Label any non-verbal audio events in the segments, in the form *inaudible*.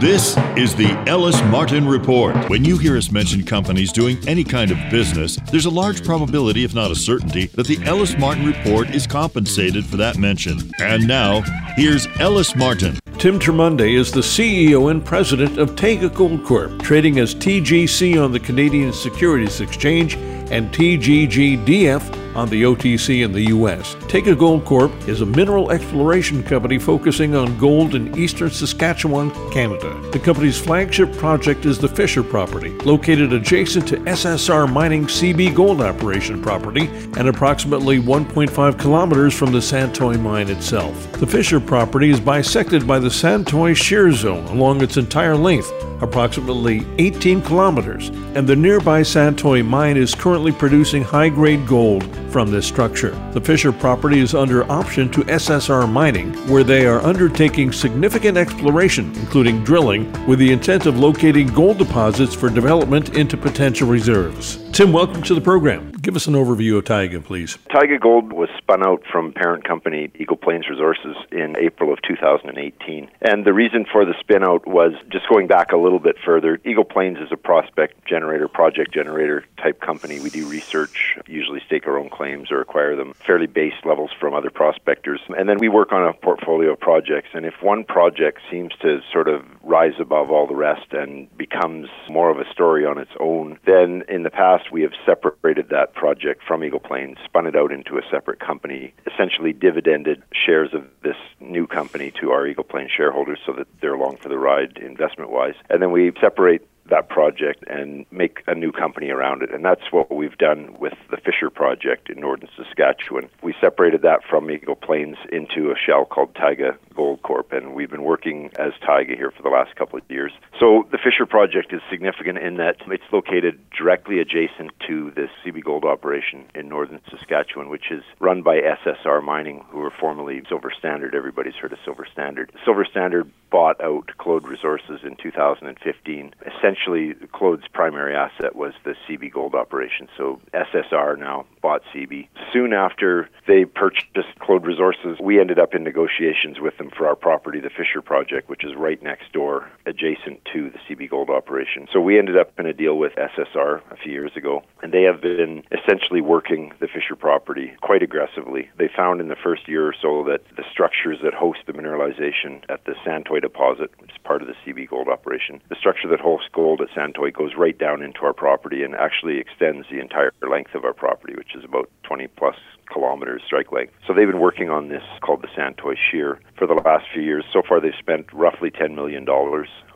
This is the Ellis Martin Report. When you hear us mention companies doing any kind of business, there's a large probability, if not a certainty, that the Ellis Martin Report is compensated for that mention. And now, here's Ellis Martin. Tim Termuende is the CEO and president of Taiga Gold Corp, trading as TGC on the Canadian Securities Exchange and TGGDF on the OTC in the U.S. Taiga Gold Corp is a mineral exploration company focusing on gold in eastern Saskatchewan, Canada. The company's flagship project is the Fisher property, located adjacent to SSR Mining Seabee Gold Operation property and approximately 1.5 kilometers from the Santoy mine itself. The Fisher property is bisected by the Santoy Shear Zone along its entire length, approximately 18 kilometers, and the nearby Santoy mine is currently producing high grade gold from this structure. The Fisher property is under option to SSR Mining, where they are undertaking significant exploration, including drilling, with the intent of locating gold deposits for development into potential reserves. Tim, welcome to the program. Give us an overview of Taiga, please. Taiga Gold was spun out from parent company Eagle Plains Resources in April of 2018. And the reason for the spin out was just going back a little bit further. Eagle Plains is a prospect generator, project generator type company. We do research, usually stake our own claims or acquire them fairly base levels from other prospectors. And then we work on a portfolio of projects. And if one project seems to sort of rise above all the rest and becomes more of a story on its own, then in the past we have separated that project from Eagle Plains, spun it out into a separate company, essentially dividended shares of this new company to our Eagle Plains shareholders so that they're along for the ride investment wise. And then we separate that project and make a new company around it. And that's what we've done with the Fisher project in northern Saskatchewan. We separated that from Eagle Plains into a shell called Taiga Gold Corp, and we've been working as Taiga here for the last couple of years. So the Fisher project is significant in that it's located directly adjacent to the Seabee Gold operation in northern Saskatchewan, which is run by SSR Mining, who were formerly Silver Standard. Everybody's heard of Silver Standard. Silver Standard bought out Claude Resources in 2015. Essentially, Claude's primary asset was the Seabee Gold operation. So SSR now bought CB. Soon after they purchased Claude Resources, we ended up in negotiations with them for our property, the Fisher Project, which is right next door, adjacent to the Seabee Gold operation. So we ended up in a deal with SSR a few years ago, and they have been essentially working the Fisher property quite aggressively. They found in the first year or so that the structures that host the mineralization at the Santoy deposit, which is part of the Seabee Gold operation, the structure that hosts gold at Santoy goes right down into our property and actually extends the entire length of our property, which is about 20 plus kilometers strike length. So they've been working on this called the Santoy Shear for the last few years. So far, they've spent roughly $10 million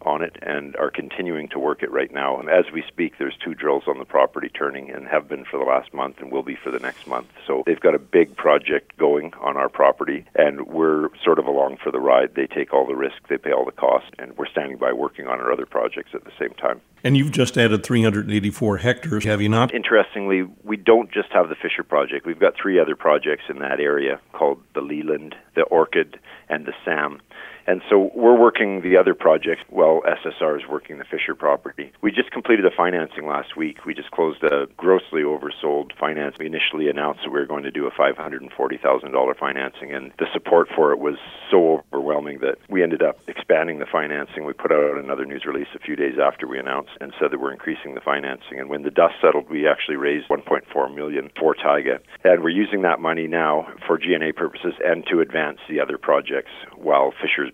on it and are continuing to work it right now. And as we speak, there's two drills on the property turning and have been for the last month and will be for the next month. So they've got a big project going on our property, and we're sort of along for the ride. They take all the risk, they pay all the cost, and we're standing by working on our other projects at the same time. And you've just added 384 hectares, have you not? Interestingly, we don't just have the Fisher project. We've got three other projects in that area called the Leland, the Orchid, and the Sam. And so we're working the other projects while SSR is working the Fisher property. We just completed a financing last week. We just closed a grossly oversold finance. We initially announced that we were going to do a $540,000 financing, and the support for it was so overwhelming that we ended up expanding the financing. We put out another news release a few days after we announced and said that we're increasing the financing. And when the dust settled, we actually raised 1.4 million for Taiga, and we're using that money now for G&A purposes and to advance the other projects while Fisher's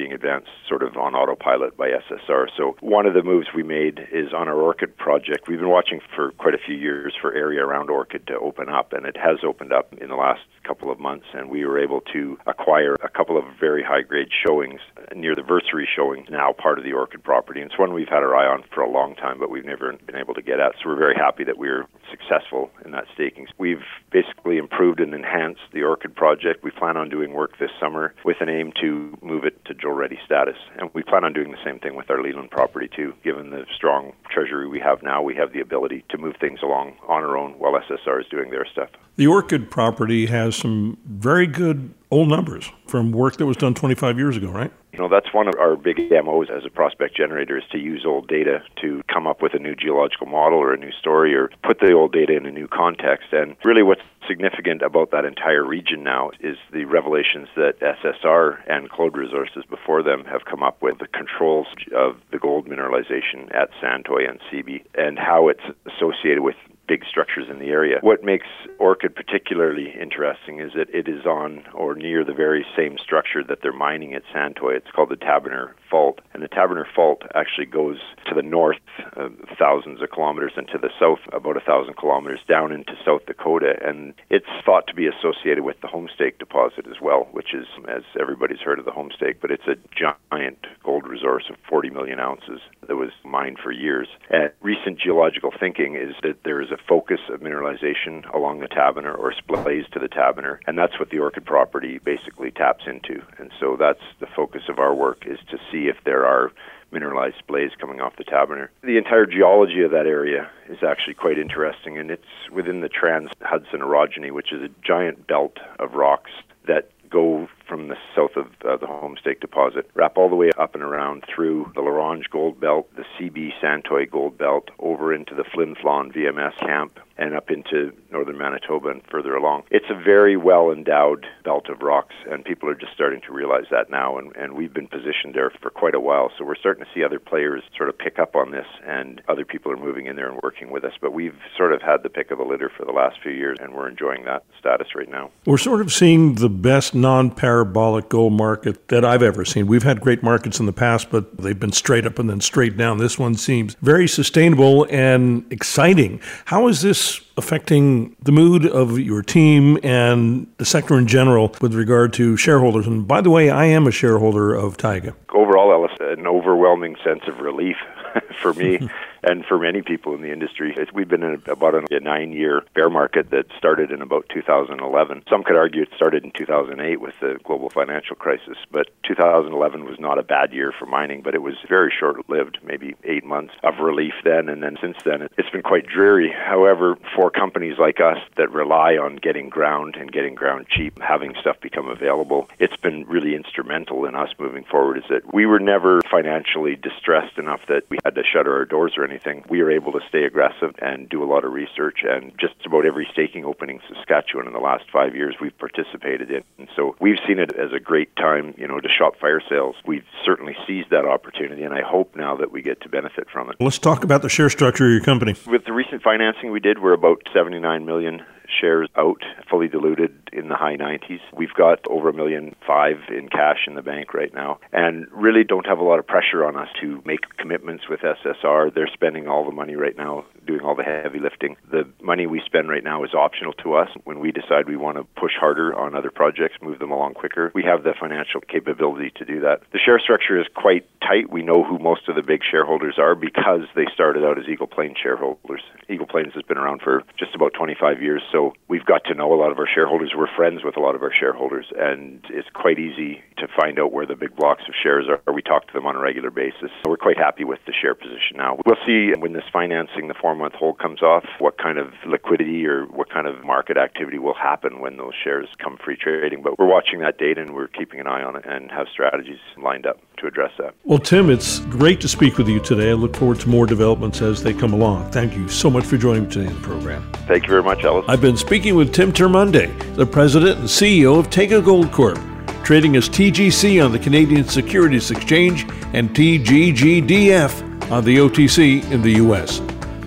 being advanced sort of on autopilot by SSR. So one of the moves we made is on our Orchid project. We've been watching for quite a few years for area around Orchid to open up, and it has opened up in the last couple of months, and we were able to acquire a couple of very high grade showings near the Versary showing, now part of the Orchid property. And it's one we've had our eye on for a long time, but we've never been able to get at. So we're very happy that we are successful in that staking. We've basically improved and enhanced the Orchid project. We plan on doing work this summer with an aim to move it to ready status. And we plan on doing the same thing with our Leland property too. Given the strong treasury we have now, we have the ability to move things along on our own while SSR is doing their stuff. The Orchid property has some very good old numbers from work that was done 25 years ago, right? You know, that's one of our big MOs as a prospect generator is to use old data to come up with a new geological model or a new story or put the old data in a new context. And really what's significant about that entire region now is the revelations that SSR and Claude Resources before them have come up with the controls of the gold mineralization at Santoy and Seabee and how it's associated with big structures in the area. What makes Orchid particularly interesting is that it is on or near the very same structure that they're mining at Santoy. It's called the Tabbernor Fault. And the Tabbernor Fault actually goes to the north uh, thousands of kilometers and to the south about a thousand kilometers down into South Dakota. And it's thought to be associated with the Homestake deposit as well, which is, as everybody's heard of the Homestake, but it's a giant gold resource of 40 million ounces that was mined for years. And recent geological thinking is that there is a focus of mineralization along the Tabbernor or splays to the Tabbernor, and that's what the Orchid property basically taps into. And so that's the focus of our work is to see if there are mineralized splays coming off the Tabbernor. The entire geology of that area is actually quite interesting, and it's within the Trans Hudson orogeny, which is a giant belt of rocks that go from the south of uh, the Homestake deposit, wrap all the way up and around through the La Ronge Gold Belt, the Seabee Santoy Gold Belt, over into the Flin Flon VMS camp, and up into northern Manitoba and further along. It's a very well endowed belt of rocks, and people are just starting to realize that now, and, and we've been positioned there for quite a while. So we're starting to see other players sort of pick up on this, and other people are moving in there and working with us. But we've sort of had the pick of the litter for the last few years, and we're enjoying that status right now. We're sort of seeing the best non parabolic gold market that I've ever seen. We've had great markets in the past, but they've been straight up and then straight down. This one seems very sustainable and exciting. How is this affecting the mood of your team and the sector in general with regard to shareholders? And by the way, I am a shareholder of Taiga. Overall, Ellis, an overwhelming sense of relief *laughs* for me *laughs* and for many people in the industry. We've been in about a nine year bear market that started in about 2011. Some could argue it started in 2008 with the global financial crisis, but 2011 was not a bad year for mining, but it was very short lived, maybe eight months of relief then, and then since then it's been quite dreary. However, for companies like us that rely on getting ground and getting ground cheap, having stuff become available, it's been really instrumental in us moving forward. Is that we were never financially distressed enough that we had to shutter our doors or anything. We are able to stay aggressive and do a lot of research, and just about every staking opening in Saskatchewan in the last five years we've participated in. And so we've seen it as a great time, you know, to shop fire sales. We've certainly seized that opportunity, and I hope now that we get to benefit from it. Let's talk about the share structure of your company. With the recent financing we did, we're about 79 million shares out, fully diluted in the high 90s. We've got over a million five in cash in the bank right now, and really don't have a lot of pressure on us to make commitments with SSR. They're spending all the money right now, doing all the heavy lifting. The money we spend right now is optional to us. When we decide we want to push harder on other projects, move them along quicker, we have the financial capability to do that. The share structure is quite tight. We know who most of the big shareholders are because they started out as Eagle Plains shareholders. Eagle Plains has been around for just about 25 years, so we've got to know a lot of our shareholders. We're friends with a lot of our shareholders, and it's quite easy to find out where the big blocks of shares are. We talk to them on a regular basis. So we're quite happy with the share position now. We'll see when this financing, the four month hold comes off, what kind of liquidity or what kind of market activity will happen when those shares come free trading. But we're watching that data and we're keeping an eye on it and have strategies lined up to address that. Well, Tim, it's great to speak with you today. I look forward to more developments as they come along. Thank you so much for joining me today in the program. Thank you very much, Ellis. I've been speaking with Tim Termuende, the president and CEO of Taiga Gold Corp, trading as TGC on the Canadian Securities Exchange and TGGDF on the OTC in the U.S.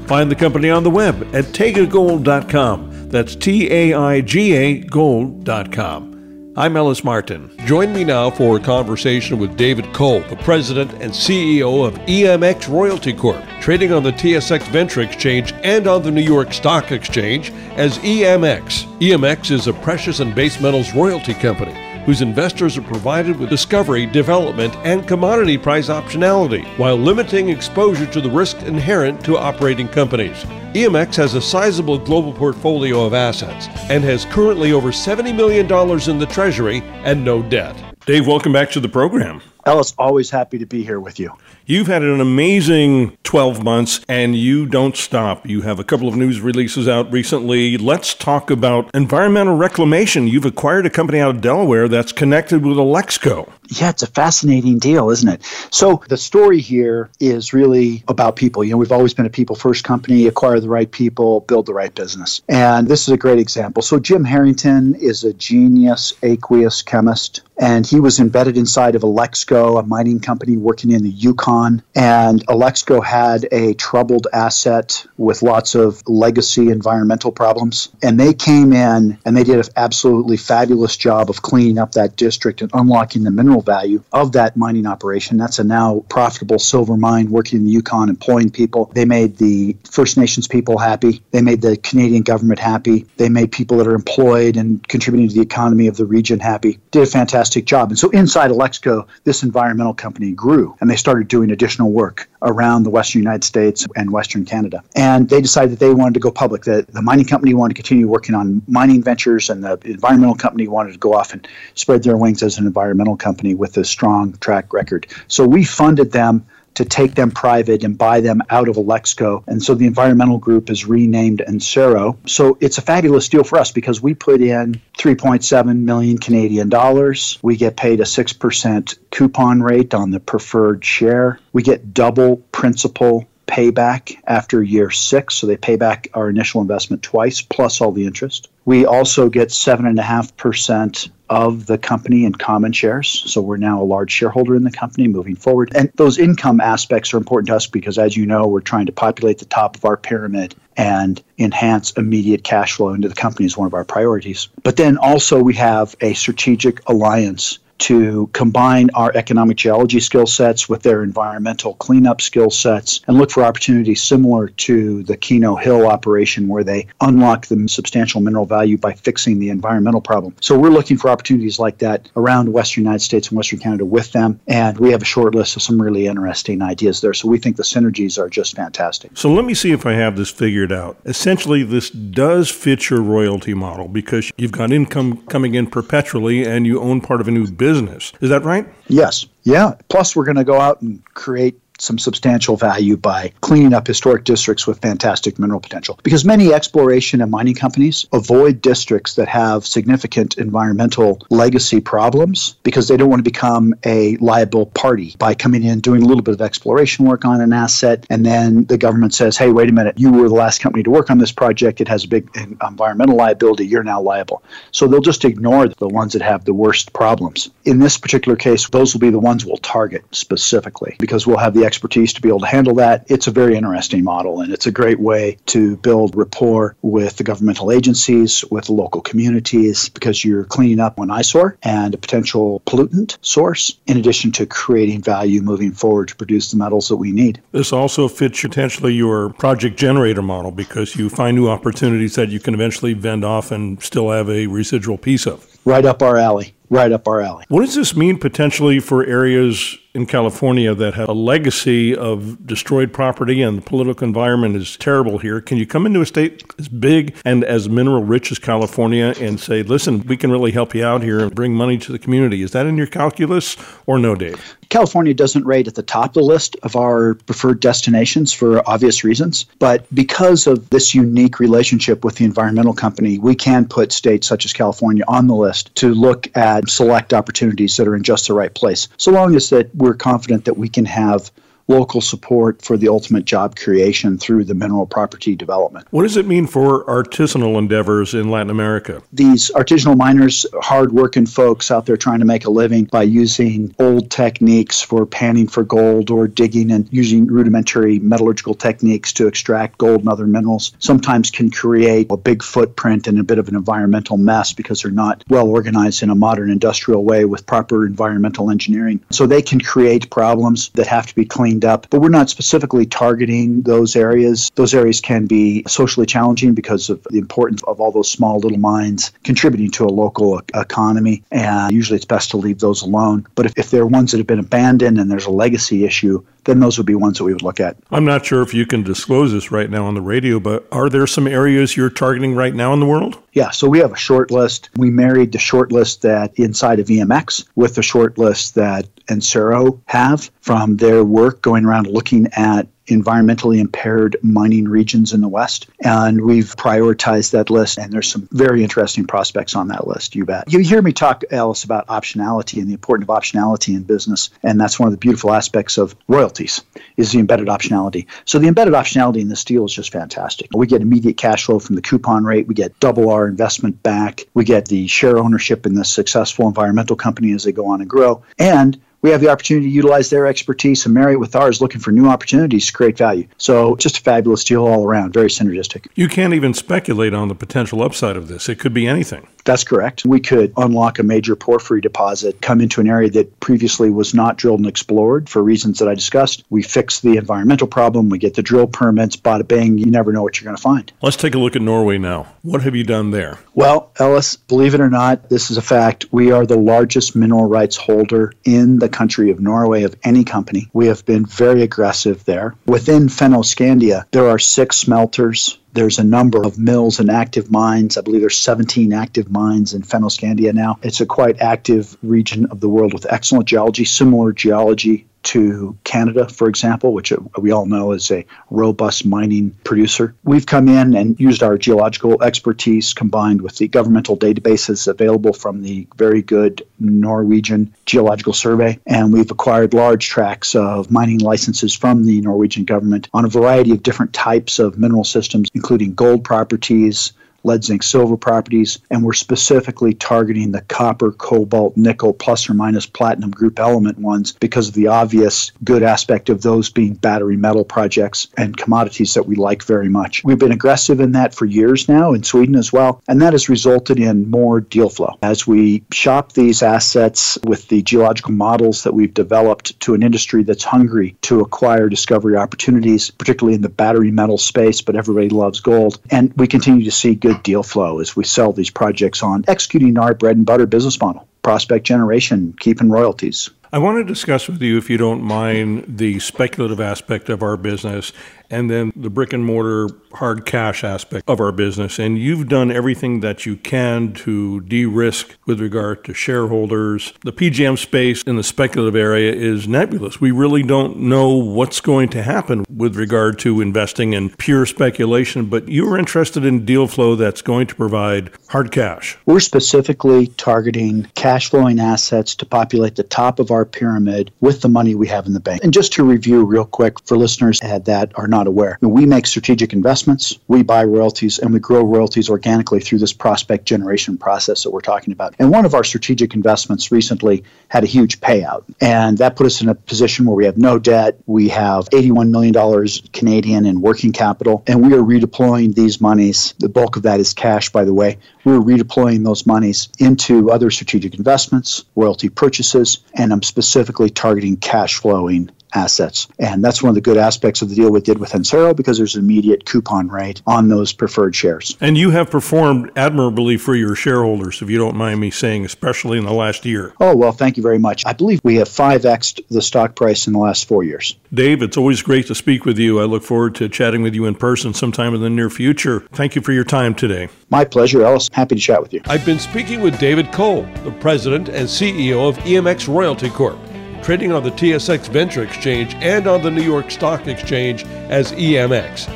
Find the company on the web at taigagold.com. That's T A I G A gold.com. I'm Ellis Martin. Join me now for a conversation with David Cole, the president and CEO of EMX Royalty Corp, trading on the TSX Venture Exchange and on the New York Stock Exchange as EMX. EMX is a precious and base metals royalty company whose investors are provided with discovery, development, and commodity price optionality while limiting exposure to the risk inherent to operating companies. EMX has a sizable global portfolio of assets and has currently over $70 million in the treasury and no debt. Dave, welcome back to the program. Ellis, always happy to be here with you. You've had an amazing 12 months and you don't stop. You have a couple of news releases out recently. Let's talk about environmental reclamation. You've acquired a company out of Delaware that's connected with Alexco. Yeah, it's a fascinating deal, isn't it? So, the story here is really about people. You know, we've always been a people first company, acquire the right people, build the right business. And this is a great example. So, Jim Harrington is a genius aqueous chemist and he was embedded inside of Alexco, a mining company working in the Yukon. And Alexco had a troubled asset with lots of legacy environmental problems. And they came in and they did an absolutely fabulous job of cleaning up that district and unlocking the mineral value of that mining operation. That's a now profitable silver mine working in the Yukon, employing people. They made the First Nations people happy. They made the Canadian government happy. They made people that are employed and contributing to the economy of the region happy. Did a fantastic fantastic job. And so inside Alexco, this environmental company grew and they started doing additional work around the Western United States and Western Canada. And they decided that they wanted to go public. that the mining company wanted to continue working on mining ventures, and the environmental company wanted to go off and spread their wings as an environmental company with a strong track record. So we funded them to take them private and buy them out of Alexco. And so the environmental group is renamed Ensero. So it's a fabulous deal for us because we put in 3.7 million Canadian dollars. We get paid a 6% coupon rate on the preferred share. We get double principal payback after year six. So they pay back our initial investment twice plus all the interest. We also get 7.5% of the company in common shares. So we're now a large shareholder in the company moving forward. And those income aspects are important to us because, as you know, we're trying to populate the top of our pyramid and enhance immediate cash flow into the company is one of our priorities. But then also, we have a strategic alliance to combine our economic geology skill sets with their environmental cleanup skill sets and look for opportunities similar to the Keno Hill operation where they unlock the substantial mineral value by fixing the environmental problem. So we're looking for opportunities like that around Western United States and Western Canada with them. And we have a short list of some really interesting ideas there. So we think the synergies are just fantastic. So let me see if I have this figured out. Essentially, this does fit your royalty model because you've got income coming in perpetually and you own part of a new business business. Is that right? Yes. Yeah. Plus, we're going to go out and create some substantial value by cleaning up historic districts with fantastic mineral potential. Because many exploration and mining companies avoid districts that have significant environmental legacy problems because they don't want to become a liable party by coming in, doing a little bit of exploration work on an asset, and then the government says, hey, wait a minute, you were the last company to work on this project. It has a big environmental liability. You're now liable. So they'll just ignore the ones that have the worst problems. In this particular case, those will be the ones we'll target specifically because we'll have the expertise to be able to handle that. It's a very interesting model, and it's a great way to build rapport with the governmental agencies, with the local communities, because you're cleaning up an eyesore and a potential pollutant source, in addition to creating value moving forward to produce the metals that we need. This also fits potentially your project generator model because you find new opportunities that you can eventually vend off and still have a residual piece of. Right up our alley right up our alley. What does this mean potentially for areas in California that have a legacy of destroyed property and the political environment is terrible here? Can you come into a state as big and as mineral rich as California and say, listen, we can really help you out here and bring money to the community? Is that in your calculus or no, Dave? California doesn't rate at the top of the list of our preferred destinations for obvious reasons. But because of this unique relationship with the environmental company, we can put states such as California on the list to look at select opportunities that are in just the right place. So long as that we're confident that we can have local support for the ultimate job creation through the mineral property development. What does it mean for artisanal endeavors in Latin America? These artisanal miners, hardworking folks out there trying to make a living by using old techniques for panning for gold or digging and using rudimentary metallurgical techniques to extract gold and other minerals, sometimes can create a big footprint and a bit of an environmental mess because they're not well organized in a modern industrial way with proper environmental engineering. So they can create problems that have to be cleaned cleaned up, but we're not specifically targeting those areas. Those areas can be socially challenging because of the importance of all those small little mines contributing to a local economy, and usually it's best to leave those alone. But if, if they're ones that have been abandoned and there's a legacy issue, then those would be ones that we would look at. I'm not sure if you can disclose this right now on the radio, but are there some areas you're targeting right now in the world? Yeah, so we have a short list. We married the short list that inside of EMX with the short list that Ensero have from their work going around looking at environmentally impaired mining regions in the West. And we've prioritized that list, and there's some very interesting prospects on that list, you bet. You hear me talk, Ellis, about optionality and the importance of optionality in business. And that's one of the beautiful aspects of royalties is the embedded optionality. So the embedded optionality in this deal is just fantastic. We get immediate cash flow from the coupon rate. We get double our investment back. We get the share ownership in the successful environmental company as they go on and grow. And we have the opportunity to utilize their expertise and marry it with ours, looking for new opportunities to create value. So, just a fabulous deal all around, very synergistic. You can't even speculate on the potential upside of this. It could be anything. That's correct. We could unlock a major porphyry deposit, come into an area that previously was not drilled and explored for reasons that I discussed. We fix the environmental problem, we get the drill permits, bada bang, you never know what you're going to find. Let's take a look at Norway now. What have you done there? Well, Ellis, believe it or not, this is a fact. We are the largest mineral rights holder in the country of Norway of any company. We have been very aggressive there. Within Fennoscandia, there are six smelters there's a number of mills and active mines. I believe there's 17 active mines in Fennoscandia now. It's a quite active region of the world with excellent geology, similar geology to Canada, for example, which uh, we all know is a robust mining producer. We've come in and used our geological expertise combined with the governmental databases available from the very good Norwegian Geological Survey, and we've acquired large tracts of mining licenses from the Norwegian government on a variety of different types of mineral systems, including gold properties, lead, zinc, silver properties, and we're specifically targeting the copper, cobalt, nickel, plus or minus platinum group element ones because of the obvious good aspect of those being battery metal projects and commodities that we like very much. We've been aggressive in that for years now in Sweden as well, and that has resulted in more deal flow. As we shop these assets with the geological models that we've developed to an industry that's hungry to acquire discovery opportunities, particularly in the battery metal space, but everybody loves gold. And we continue to see good deal flow as we sell these projects on, executing our bread and butter business model prospect generation, keeping royalties. I want to discuss with you, if you don't mind, the speculative aspect of our business and then the brick and mortar hard cash aspect of our business. And you've done everything that you can to de risk with regard to shareholders. The PGM space in the speculative area is nebulous. We really don't know what's going to happen with regard to investing in pure speculation, but you're interested in deal flow that's going to provide hard cash. We're specifically targeting cash flowing assets to populate the top of our pyramid with the money we have in the bank. And just to review real quick for listeners that are not aware, we make strategic investments, we buy royalties, and we grow royalties organically through this prospect generation process that we're talking about. And one of our strategic investments recently had a huge payout. And that put us in a position where we have no debt. We have $81 million Canadian in working capital, and we are redeploying these monies. The bulk of that is cash, by the way. We're redeploying those monies into other strategic investments, royalty purchases, and I'm specifically targeting cash flowing assets. And that's one of the good aspects of the deal we did with Ensero because there's an immediate coupon rate on those preferred shares. And you have performed admirably for your shareholders, if you don't mind me saying, especially in the last year. Oh, well, thank you very much. I believe we have 5xed the stock price in the last four years. Dave, it's always great to speak with you. I look forward to chatting with you in person sometime in the near future. Thank you for your time today. My pleasure, Ellis. Happy to chat with you. I've been speaking with David Cole, the president and CEO of EMX Royalty Corp trading on the TSX Venture Exchange and on the New York Stock Exchange as EMX.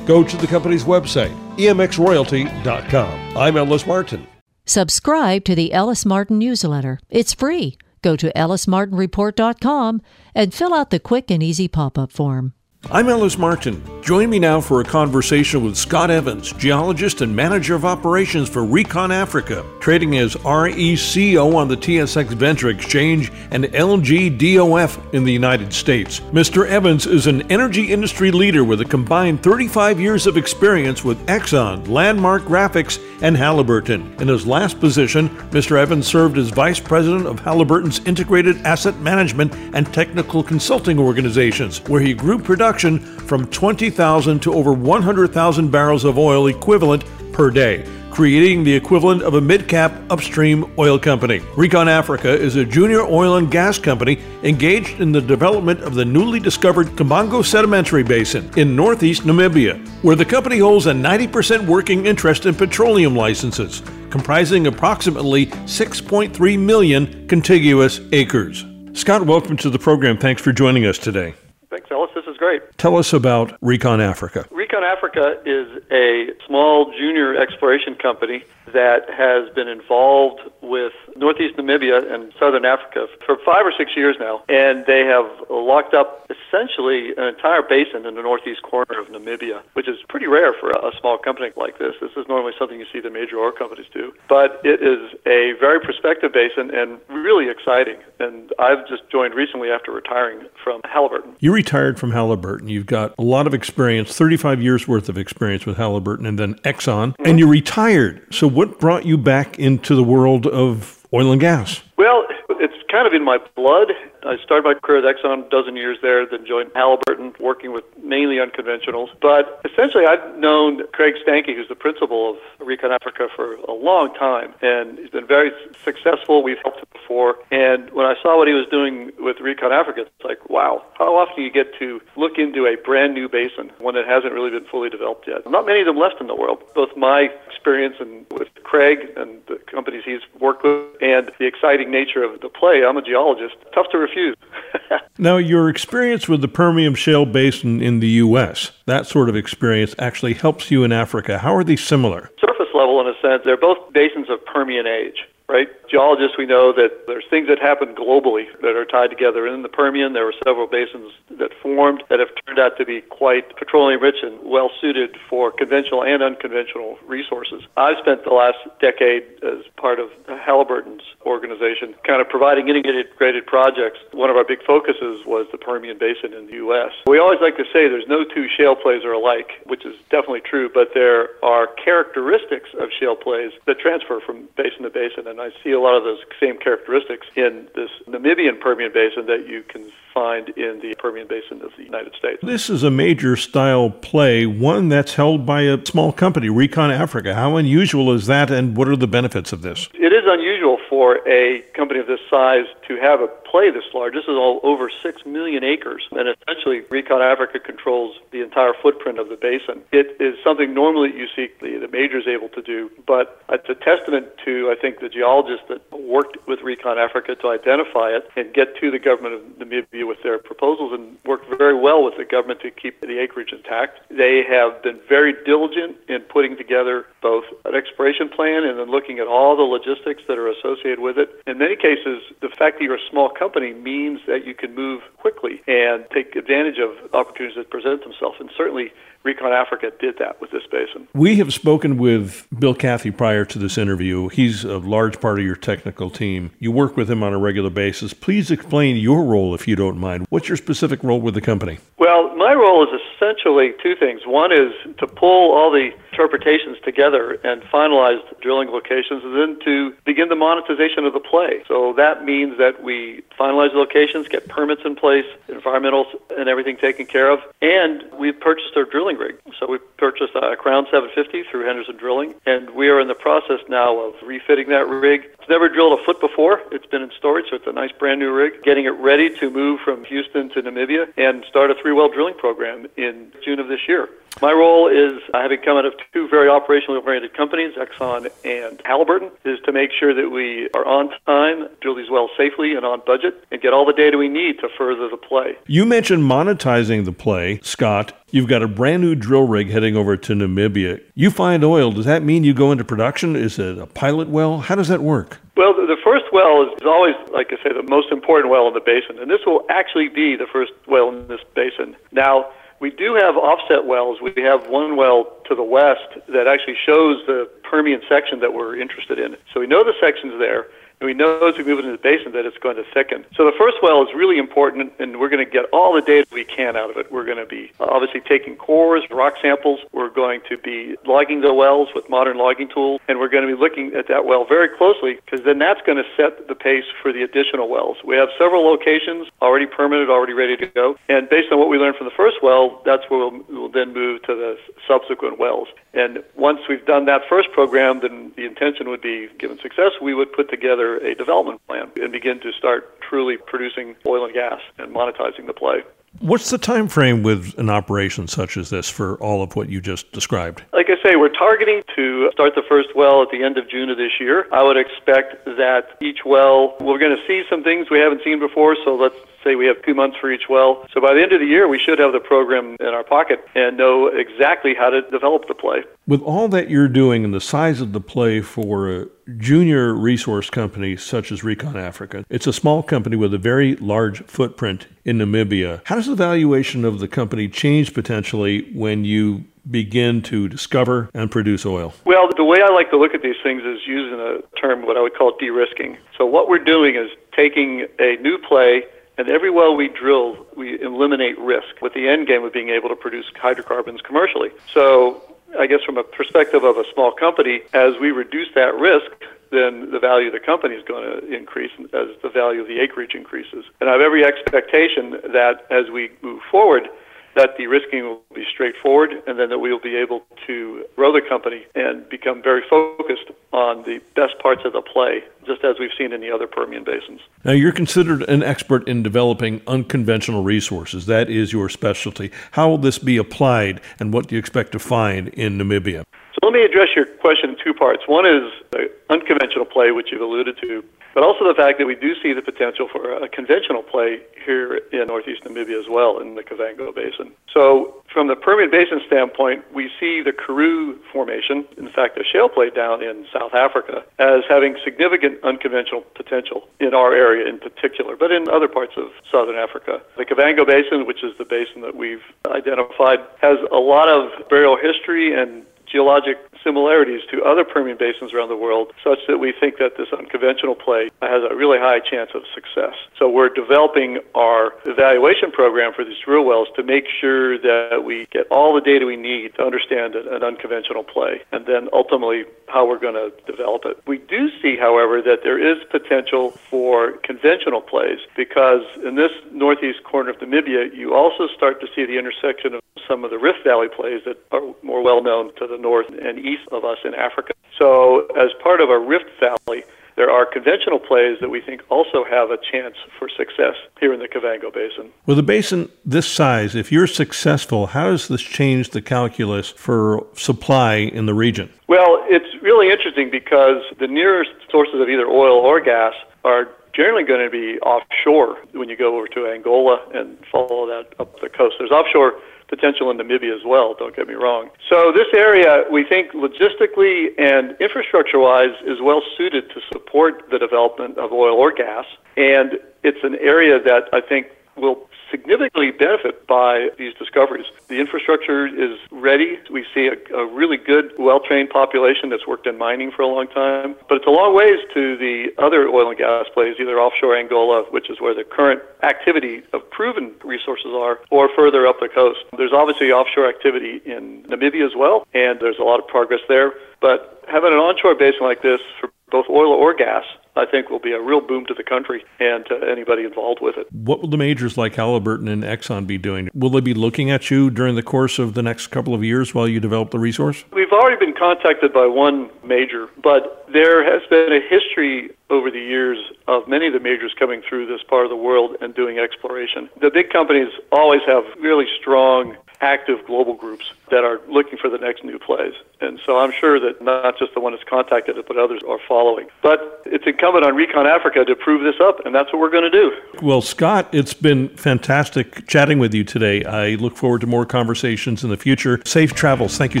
Go to the company's website, emxroyalty.com. I'm Ellis Martin. Subscribe to the Ellis Martin newsletter. It's free. Go to ellismartinreport.com and fill out the quick and easy pop up form. I'm Ellis Martin. Join me now for a conversation with Scot Evans, geologist and manager of operations for Recon Africa, trading as RECO on the TSX Venture Exchange and LGDOF in the United States. Mr. Evans is an energy industry leader with a combined 35 years of experience with Exxon, Landmark Graphics, and Halliburton. In his last position, Mr. Evans served as vice president of Halliburton's Integrated Asset Management and Technical Consulting Organizations, where he grew production production from 20,000 to over 100,000 barrels of oil equivalent per day, creating the equivalent of a mid cap upstream oil company. Recon Africa is a junior oil and gas company engaged in the development of the newly discovered Kavango Sedimentary Basin in northeast Namibia, where the company holds a 90% working interest in petroleum licenses, comprising approximately 6.3 million contiguous acres. Scot, welcome to the program. Thanks for joining us today. Thanks, Ellis. Great. Tell us about Recon Africa. Recon Africa is a small junior exploration company that has been involved with northeast Namibia and southern Africa for five or six years now. And they have locked up essentially an entire basin in the northeast corner of Namibia, which is pretty rare for a small company like this. This is normally something you see the major oil companies do. But it is a very prospective basin and really exciting. And I've just joined recently after retiring from Halliburton. You retired from Halliburton. You've got a lot of experience, 35 years worth of experience with Halliburton and then Exxon, and you retired. So what brought you back into the world of oil and gas? Well, it's kind of in my blood. I started my career at Exxon, a dozen years there, then joined Halliburton, working with mainly unconventionals. But essentially, I've known Craig Steinke, who's the principal of Recon Africa, for a long time, and he's been very successful. We've helped him before, and when I saw what he was doing with Recon Africa, it's like, wow, how often do you get to look into a brand new basin, one that hasn't really been fully developed yet? Not many of them left in the world. Both my experience and with Craig and the companies he's worked with, and the exciting nature of the play. I'm a geologist. Tough to refuse. *laughs* now, your experience with the Permian Shale Basin in the U.S., that sort of experience actually helps you in Africa. How are these similar? Surface level, in a sense, they're both basins of Permian age right? Geologists, we know that there's things that happen globally that are tied together. In the Permian, there were several basins that formed that have turned out to be quite petroleum rich and well suited for conventional and unconventional resources. I've spent the last decade as part of Halliburton's organization, kind of providing integrated projects. One of our big focuses was the Permian Basin in the U.S. We always like to say there's no two shale plays are alike, which is definitely true, but there are characteristics of shale plays that transfer from basin to basin. And I see a lot of those same characteristics in this Namibian Permian Basin that you can find in the Permian Basin of the United States. This is a major style play, one that's held by a small company, Recon Africa. How unusual is that, and what are the benefits of this? It is unusual for a company of this size to have a play this large. This is all over 6 million acres, and essentially Recon Africa controls the entire footprint of the basin. It is something normally you see the, the majors able to do, but it's a testament to, I think, the geologists that worked with Recon Africa to identify it and get to the government of Namibia with their proposals and worked very well with the government to keep the acreage intact. They have been very diligent in putting together both an exploration plan and then looking at all the logistics that are associated with it. In many cases, the fact that you're a small company means that you can move quickly and take advantage of opportunities that present themselves. And certainly, Recon Africa did that with this basin. We have spoken with Bill Cathey prior to this interview. He's a large part of your technical team. You work with him on a regular basis. Please explain your role, if you don't mind. What's your specific role with the company? Well, my role is essentially two things. One is to pull all the interpretations together and finalize drilling locations, and then to begin the monetization of the play. So that means that we finalize the locations, get permits in place, environmental and everything taken care of, and we've purchased our drilling rig. So we purchased a Crown 750 through Henderson Drilling, and we are in the process now of refitting that rig. It's never drilled a foot before. It's been in storage, so it's a nice brand new rig. Getting it ready to move from Houston to Namibia and start a three well drilling program in June of this year. My role is, having come out of two very operationally oriented companies, Exxon and Halliburton, is to make sure that we are on time, drill these wells safely and on budget, and get all the data we need to further the play. You mentioned monetizing the play, Scot. You've got a brand new drill rig heading over to Namibia. You find oil. Does that mean you go into production? Is it a pilot well? How does that work? Well, the first well is always, like I say, the most important well in the basin, and this will actually be the first well in this basin. Now, we do have offset wells. We have one well to the west that actually shows the Permian section that we're interested in. So we know the section's there and we know as we move into the basin that it's going to thicken. So the first well is really important, and we're going to get all the data we can out of it. We're going to be uh, obviously taking cores, rock samples. We're going to be logging the wells with modern logging tools, and we're going to be looking at that well very closely because then that's going to set the pace for the additional wells. We have several locations already permitted, already ready to go, and based on what we learned from the first well, that's where we'll, we'll then move to the subsequent wells. And once we've done that first program, then the intention would be, given success, we would put together a development plan and begin to start truly producing oil and gas and monetizing the play. What's the time frame with an operation such as this for all of what you just described? Like I say, we're targeting to start the first well at the end of June of this year. I would expect that each well, we're going to see some things we haven't seen before, so let's say we have two months for each well. So by the end of the year, we should have the program in our pocket and know exactly how to develop the play. With all that you're doing and the size of the play for a junior resource company such as Recon Africa, it's a small company with a very large footprint in Namibia. How does the valuation of the company change potentially when you begin to discover and produce oil? Well, the way I like to look at these things is using a term, what I would call de risking. So, what we're doing is taking a new play and every well we drill, we eliminate risk with the end game of being able to produce hydrocarbons commercially. So, I guess from a perspective of a small company, as we reduce that risk, then the value of the company is going to increase as the value of the acreage increases. And I have every expectation that as we move forward, that de-risking will be straightforward and then that we will be able to grow the company and become very focused on the best parts of the play, just as we've seen in the other Permian basins. Now, you're considered an expert in developing unconventional resources. That is your specialty. How will this be applied and what do you expect to find in Namibia? So let me address your question in two parts. One is the unconventional play, which you've alluded to, but also the fact that we do see the potential for a conventional play here in northeast Namibia as well in the Kavango Basin. So from the Permian Basin standpoint, we see the Karoo Formation, in fact, a shale play down in South Africa, as having significant unconventional potential in our area in particular, but in other parts of southern Africa. The Kavango Basin, which is the basin that we've identified, has a lot of burial history and geologic similarities to other Permian basins around the world, such that we think that this unconventional play has a really high chance of success. So we're developing our evaluation program for these drill wells to make sure that we get all the data we need to understand an unconventional play, and then ultimately how we're going to develop it. We do see, however, that there is potential for conventional plays because in this northeast corner of Namibia, you also start to see the intersection of some of the Rift Valley plays that are more well known to the north and east of us in Africa. So, as part of a Rift Valley, there are conventional plays that we think also have a chance for success here in the Kavango Basin. With a basin this size, if you're successful, how does this change the calculus for supply in the region? Well, it's really interesting because the nearest sources of either oil or gas are generally going to be offshore when you go over to Angola and follow that up the coast. There's offshore potential in Namibia as well, don't get me wrong. So this area, we think logistically and infrastructure-wise is well suited to support the development of oil or gas. And it's an area that I think will significantly benefit by these discoveries. The infrastructure is ready. We see a, a really good, well trained population that's worked in mining for a long time. But it's a long ways to the other oil and gas plays, either offshore Angola, which is where the current activity of proven resources are, or further up the coast. There's obviously offshore activity in Namibia as well, and there's a lot of progress there. But having an onshore basin like this for both oil or gas I think will be a real boom to the country and to anybody involved with it. What will the majors like Halliburton and Exxon be doing? Will they be looking at you during the course of the next couple of years while you develop the resource? We've already been contacted by one major, but there has been a history over the years of many of the majors coming through this part of the world and doing exploration. The big companies always have really strong active global groups that are looking for the next new plays. And so I'm sure that not just the one that's contacted it, but others are following. But it's incumbent on Recon Africa to prove this up, and that's what we're going to do. Well, Scot, it's been fantastic chatting with you today. I look forward to more conversations in the future. Safe travels. Thank you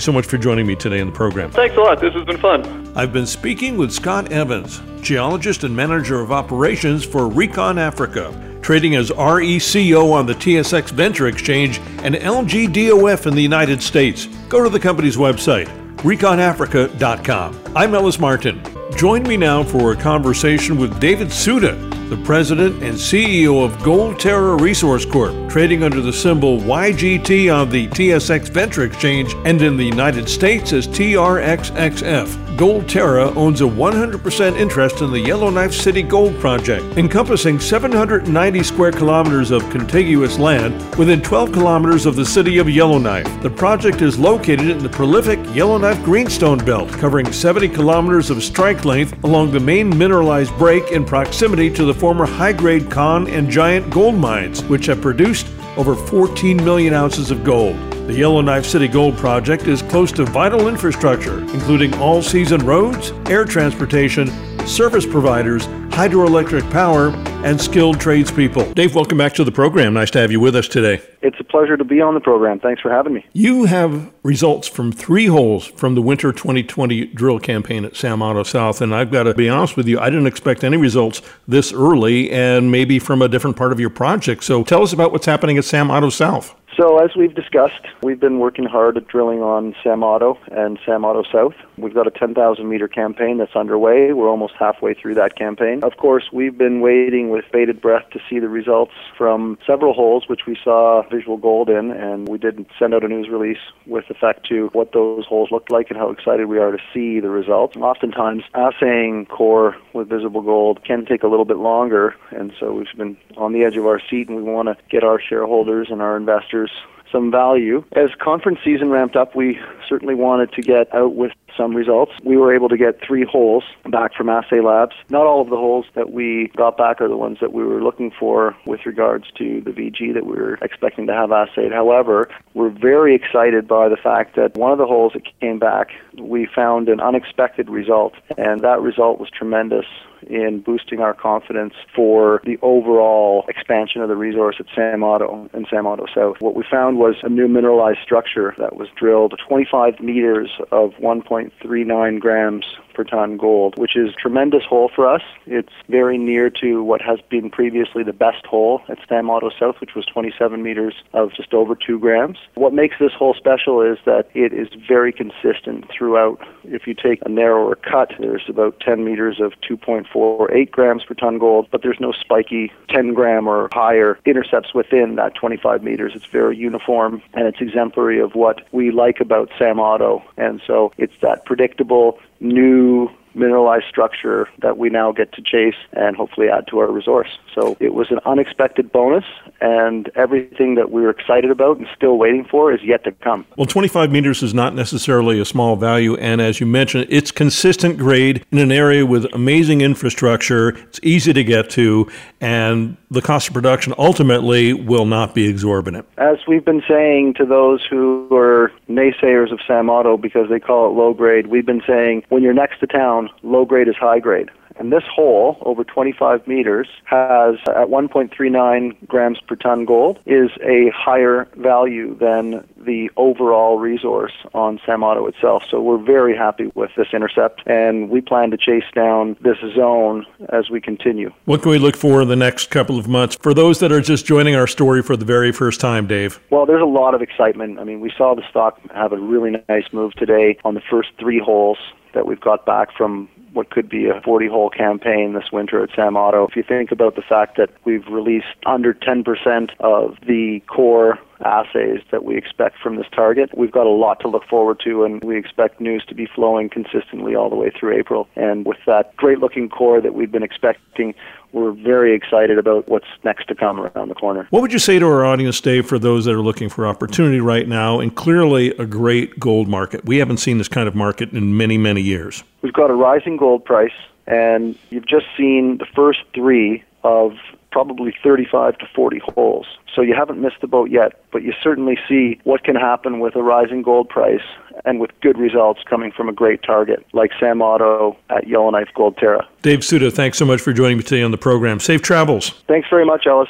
so much for joining me today in the program. Thanks a lot. This has been fun. I've been speaking with Scot Evans, geologist and manager of operations for Recon Africa trading as RECO on the TSX Venture Exchange and LGDOF in the United States. Go to the company's website, reconafrica.com. I'm Ellis Martin. Join me now for a conversation with David Suda, the president and CEO of Gold Terra Resource Corp, trading under the symbol YGT on the TSX Venture Exchange and in the United States as TRXXF. Gold Terra owns a 100% interest in the Yellowknife City Gold Project, encompassing 790 square kilometers of contiguous land within 12 kilometers of the city of Yellowknife. The project is located in the prolific Yellowknife Greenstone Belt, covering 70 kilometers of strike length along the main mineralized break in proximity to the former high grade Con and Giant gold mines, which have produced over 14 million ounces of gold. The Yellowknife City Gold Project is close to vital infrastructure, including all season roads, air transportation, service providers, hydroelectric power, and skilled tradespeople. Dave, welcome back to the program. Nice to have you with us today. It's a pleasure to be on the program. Thanks for having me. You have results from three holes from the winter 2020 drill campaign at Sam Otto South, and I've got to be honest with you, I didn't expect any results this early and maybe from a different part of your project. So tell us about what's happening at Sam Otto South. So, as we've discussed, we've been working hard at drilling on Sam Otto and Sam Otto South. We've got a 10,000 meter campaign that's underway. We're almost halfway through that campaign. Of course, we've been waiting with bated breath to see the results from several holes, which we saw visual gold in, and we did send out a news release with effect to what those holes looked like and how excited we are to see the results. Oftentimes, assaying core with visible gold can take a little bit longer, and so we've been on the edge of our seat, and we want to get our shareholders and our investors some value. As conference season ramped up, we certainly wanted to get out with some results. We were able to get three holes back from Assay Labs. Not all of the holes that we got back are the ones that we were looking for with regards to the VG that we were expecting to have assayed. However, we're very excited by the fact that one of the holes that came back, we found an unexpected result, and that result was tremendous in boosting our confidence for the overall expansion of the resource at Sam Otto and Sam Otto South. What we found was a new mineralized structure that was drilled 25 meters of 1.39 grams per ton gold, which is tremendous hole for us. It's very near to what has been previously the best hole at Sam Otto South, which was 27 meters of just over 2 grams. What makes this hole special is that it is very consistent throughout. If you take a narrower cut, there's about 10 meters of 2.48 grams per ton gold, but there's no spiky 10 gram or higher intercepts within that 25 meters. It's very uniform and it's exemplary of what we like about Sam Otto. And so it's that predictable, new mineralized structure that we now get to chase and hopefully add to our resource. So it was an unexpected bonus, and everything that we were excited about and still waiting for is yet to come. Well, 25 meters is not necessarily a small value, and as you mentioned, it's consistent grade in an area with amazing infrastructure. It's easy to get to, and the cost of production ultimately will not be exorbitant. As we've been saying to those who are naysayers of Sam Otto because they call it low grade, we've been saying when you're next to town, low grade is high grade. And this hole, over 25 meters, has at 1.39 grams per ton gold, is a higher value than the overall resource on Sam Otto itself. So we're very happy with this intercept, and we plan to chase down this zone as we continue. What can we look for in the next couple of months for those that are just joining our story for the very first time, Dave? Well, there's a lot of excitement. I mean, we saw the stock have a really nice move today on the first three holes that we've got back from what could be a 40 hole campaign this winter at Sam Otto. If you think about the fact that we've released under 10% of the core assays that we expect from this target. We've got a lot to look forward to, and we expect news to be flowing consistently all the way through April. And with that great looking core that we've been expecting, we're very excited about what's next to come around the corner. What would you say to our audience, Dave, for those that are looking for opportunity right now and clearly a great gold market? We haven't seen this kind of market in many, many years. We've got a rising gold price, and you've just seen the first three of probably 35 to 40 holes. So you haven't missed the boat yet, but you certainly see what can happen with a rising gold price and with good results coming from a great target like Sam Otto at Yellowknife Gold Terra. Dave Suda, thanks so much for joining me today on the program. Safe travels. Thanks very much, Ellis.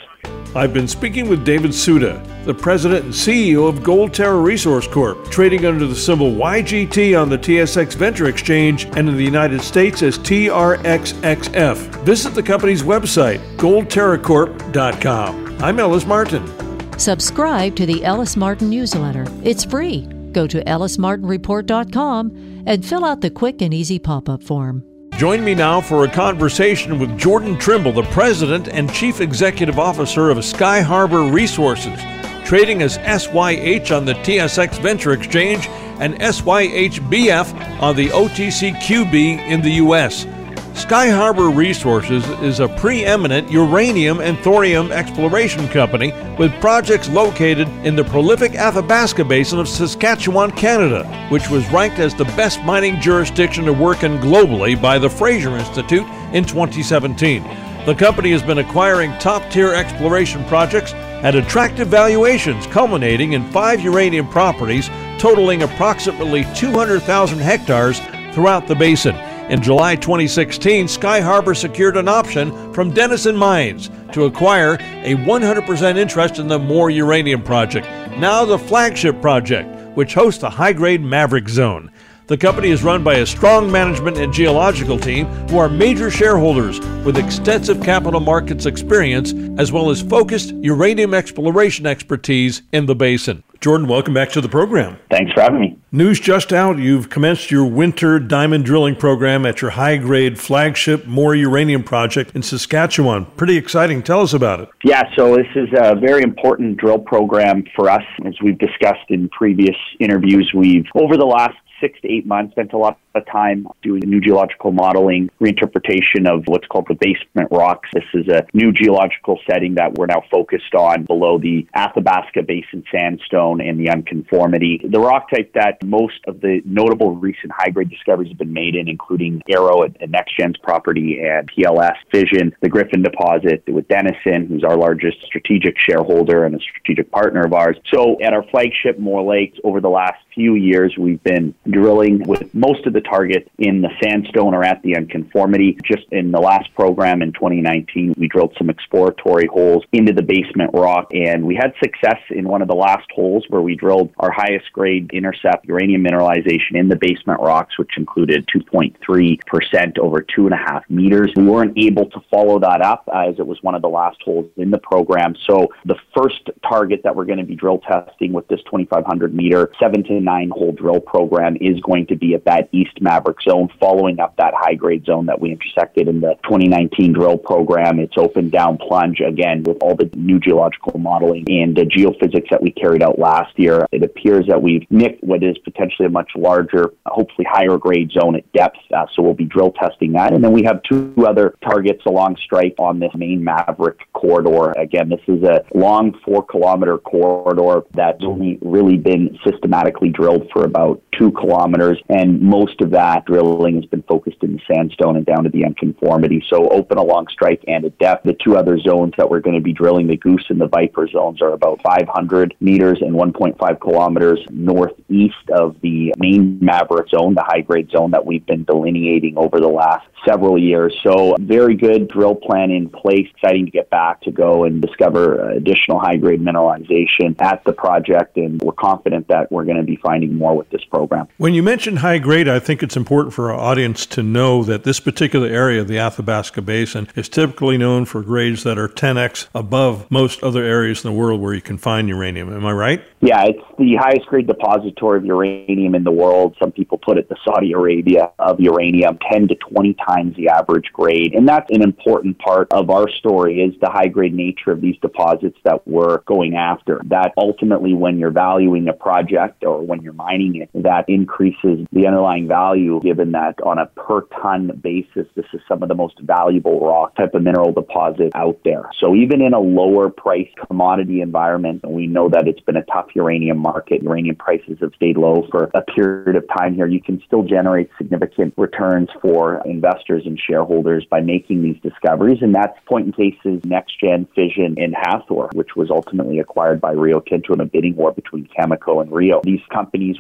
I've been speaking with David Suda, the president and CEO of Gold Terra Resource Corp, trading under the symbol YGT on the TSX Venture Exchange and in the United States as TRXXF. Visit the company's website, goldterracorp.com. I'm Ellis Martin. Subscribe to the Ellis Martin newsletter. It's free. Go to ellismartinreport.com and fill out the quick and easy pop up form. Join me now for a conversation with Jordan Trimble, the President and Chief Executive Officer of Skyharbour Resources, trading as SYH on the TSX Venture Exchange and SYHBF on the OTCQB in the U.S. Skyharbour Resources is a preeminent uranium and thorium exploration company with projects located in the prolific Athabasca Basin of Saskatchewan, Canada, which was ranked as the best mining jurisdiction to work in globally by the Fraser Institute in 2017. The company has been acquiring top tier exploration projects at attractive valuations culminating in five uranium properties totaling approximately 200,000 hectares throughout the basin. In July 2016, Skyharbour secured an option from Denison Mines to acquire a 100% interest in the Moore Uranium Project, now the flagship project, which hosts the high grade Maverick Zone. The company is run by a strong management and geological team who are major shareholders with extensive capital markets experience as well as focused uranium exploration expertise in the basin. Jordan, welcome back to the program. Thanks for having me. News just out. You've commenced your winter diamond drilling program at your high grade flagship Moore Uranium Project in Saskatchewan. Pretty exciting. Tell us about it. Yeah, so this is a very important drill program for us. As we've discussed in previous interviews, we've, over the last six to eight months, spent a lot of time doing new geological modeling, reinterpretation of what's called the basement rocks. This is a new geological setting that we're now focused on below the Athabasca Basin sandstone and the unconformity. The rock type that most of the notable recent high grade discoveries have been made in, including Arrow at, NextGen's property and PLS Fission, the Griffin deposit with Denison, who's our largest strategic shareholder and a strategic partner of ours. So at our flagship Moore Lakes over the last few years, we've been drilling with most of the target in the sandstone or at the unconformity. Just in the last program in 2019, we drilled some exploratory holes into the basement rock, and we had success in one of the last holes where we drilled our highest grade intercept uranium mineralization in the basement rocks, which included 2.3% over two and a half meters. We weren't able to follow that up as it was one of the last holes in the program. So the first target that we're going to be drill testing with this 2,500 meter, seven to nine hole drill program is going to be at that East Maverick zone, following up that high grade zone that we intersected in the 2019 drill program. It's open down plunge again with all the new geological modeling and the geophysics that we carried out last year. It appears that we've nicked what is potentially a much larger, hopefully higher grade zone at depth. Uh, so we'll be drill testing that. And then we have two other targets along strike on this main Maverick corridor. Again, this is a long four kilometer corridor that's only really been systematically drilled for about two kilometers, and most of that drilling has been focused in the sandstone and down to the unconformity. So open along strike and at depth. The two other zones that we're going to be drilling, the Goose and the Viper zones, are about 500 meters and 1.5 kilometers northeast of the main Maverick zone, the high grade zone that we've been delineating over the last several years. So very good drill plan in place. Exciting to get back to go and discover additional high grade mineralization at the project, and we're confident that we're going to be finding more with this program. When you mention high grade, I think it's important for our audience to know that this particular area, of the Athabasca Basin, is typically known for grades that are 10x above most other areas in the world where you can find uranium. Am I right? Yeah, it's the highest grade depository of uranium in the world. Some people put it the Saudi Arabia of uranium, 10 to 20 times the average grade. And that's an important part of our story is the high grade nature of these deposits that we're going after. That ultimately when you're valuing a project or when you're mining it, that increases the underlying value given that on a per ton basis, this is some of the most valuable rock type of mineral deposit out there. So even in a lower price commodity environment, and we know that it's been a tough uranium market. Uranium prices have stayed low for a period of time here. You can still generate significant returns for investors and shareholders by making these discoveries. And that's point in cases NextGen, Fission, in Hathor, which was ultimately acquired by Rio Tinto in a bidding war between Cameco and Rio. These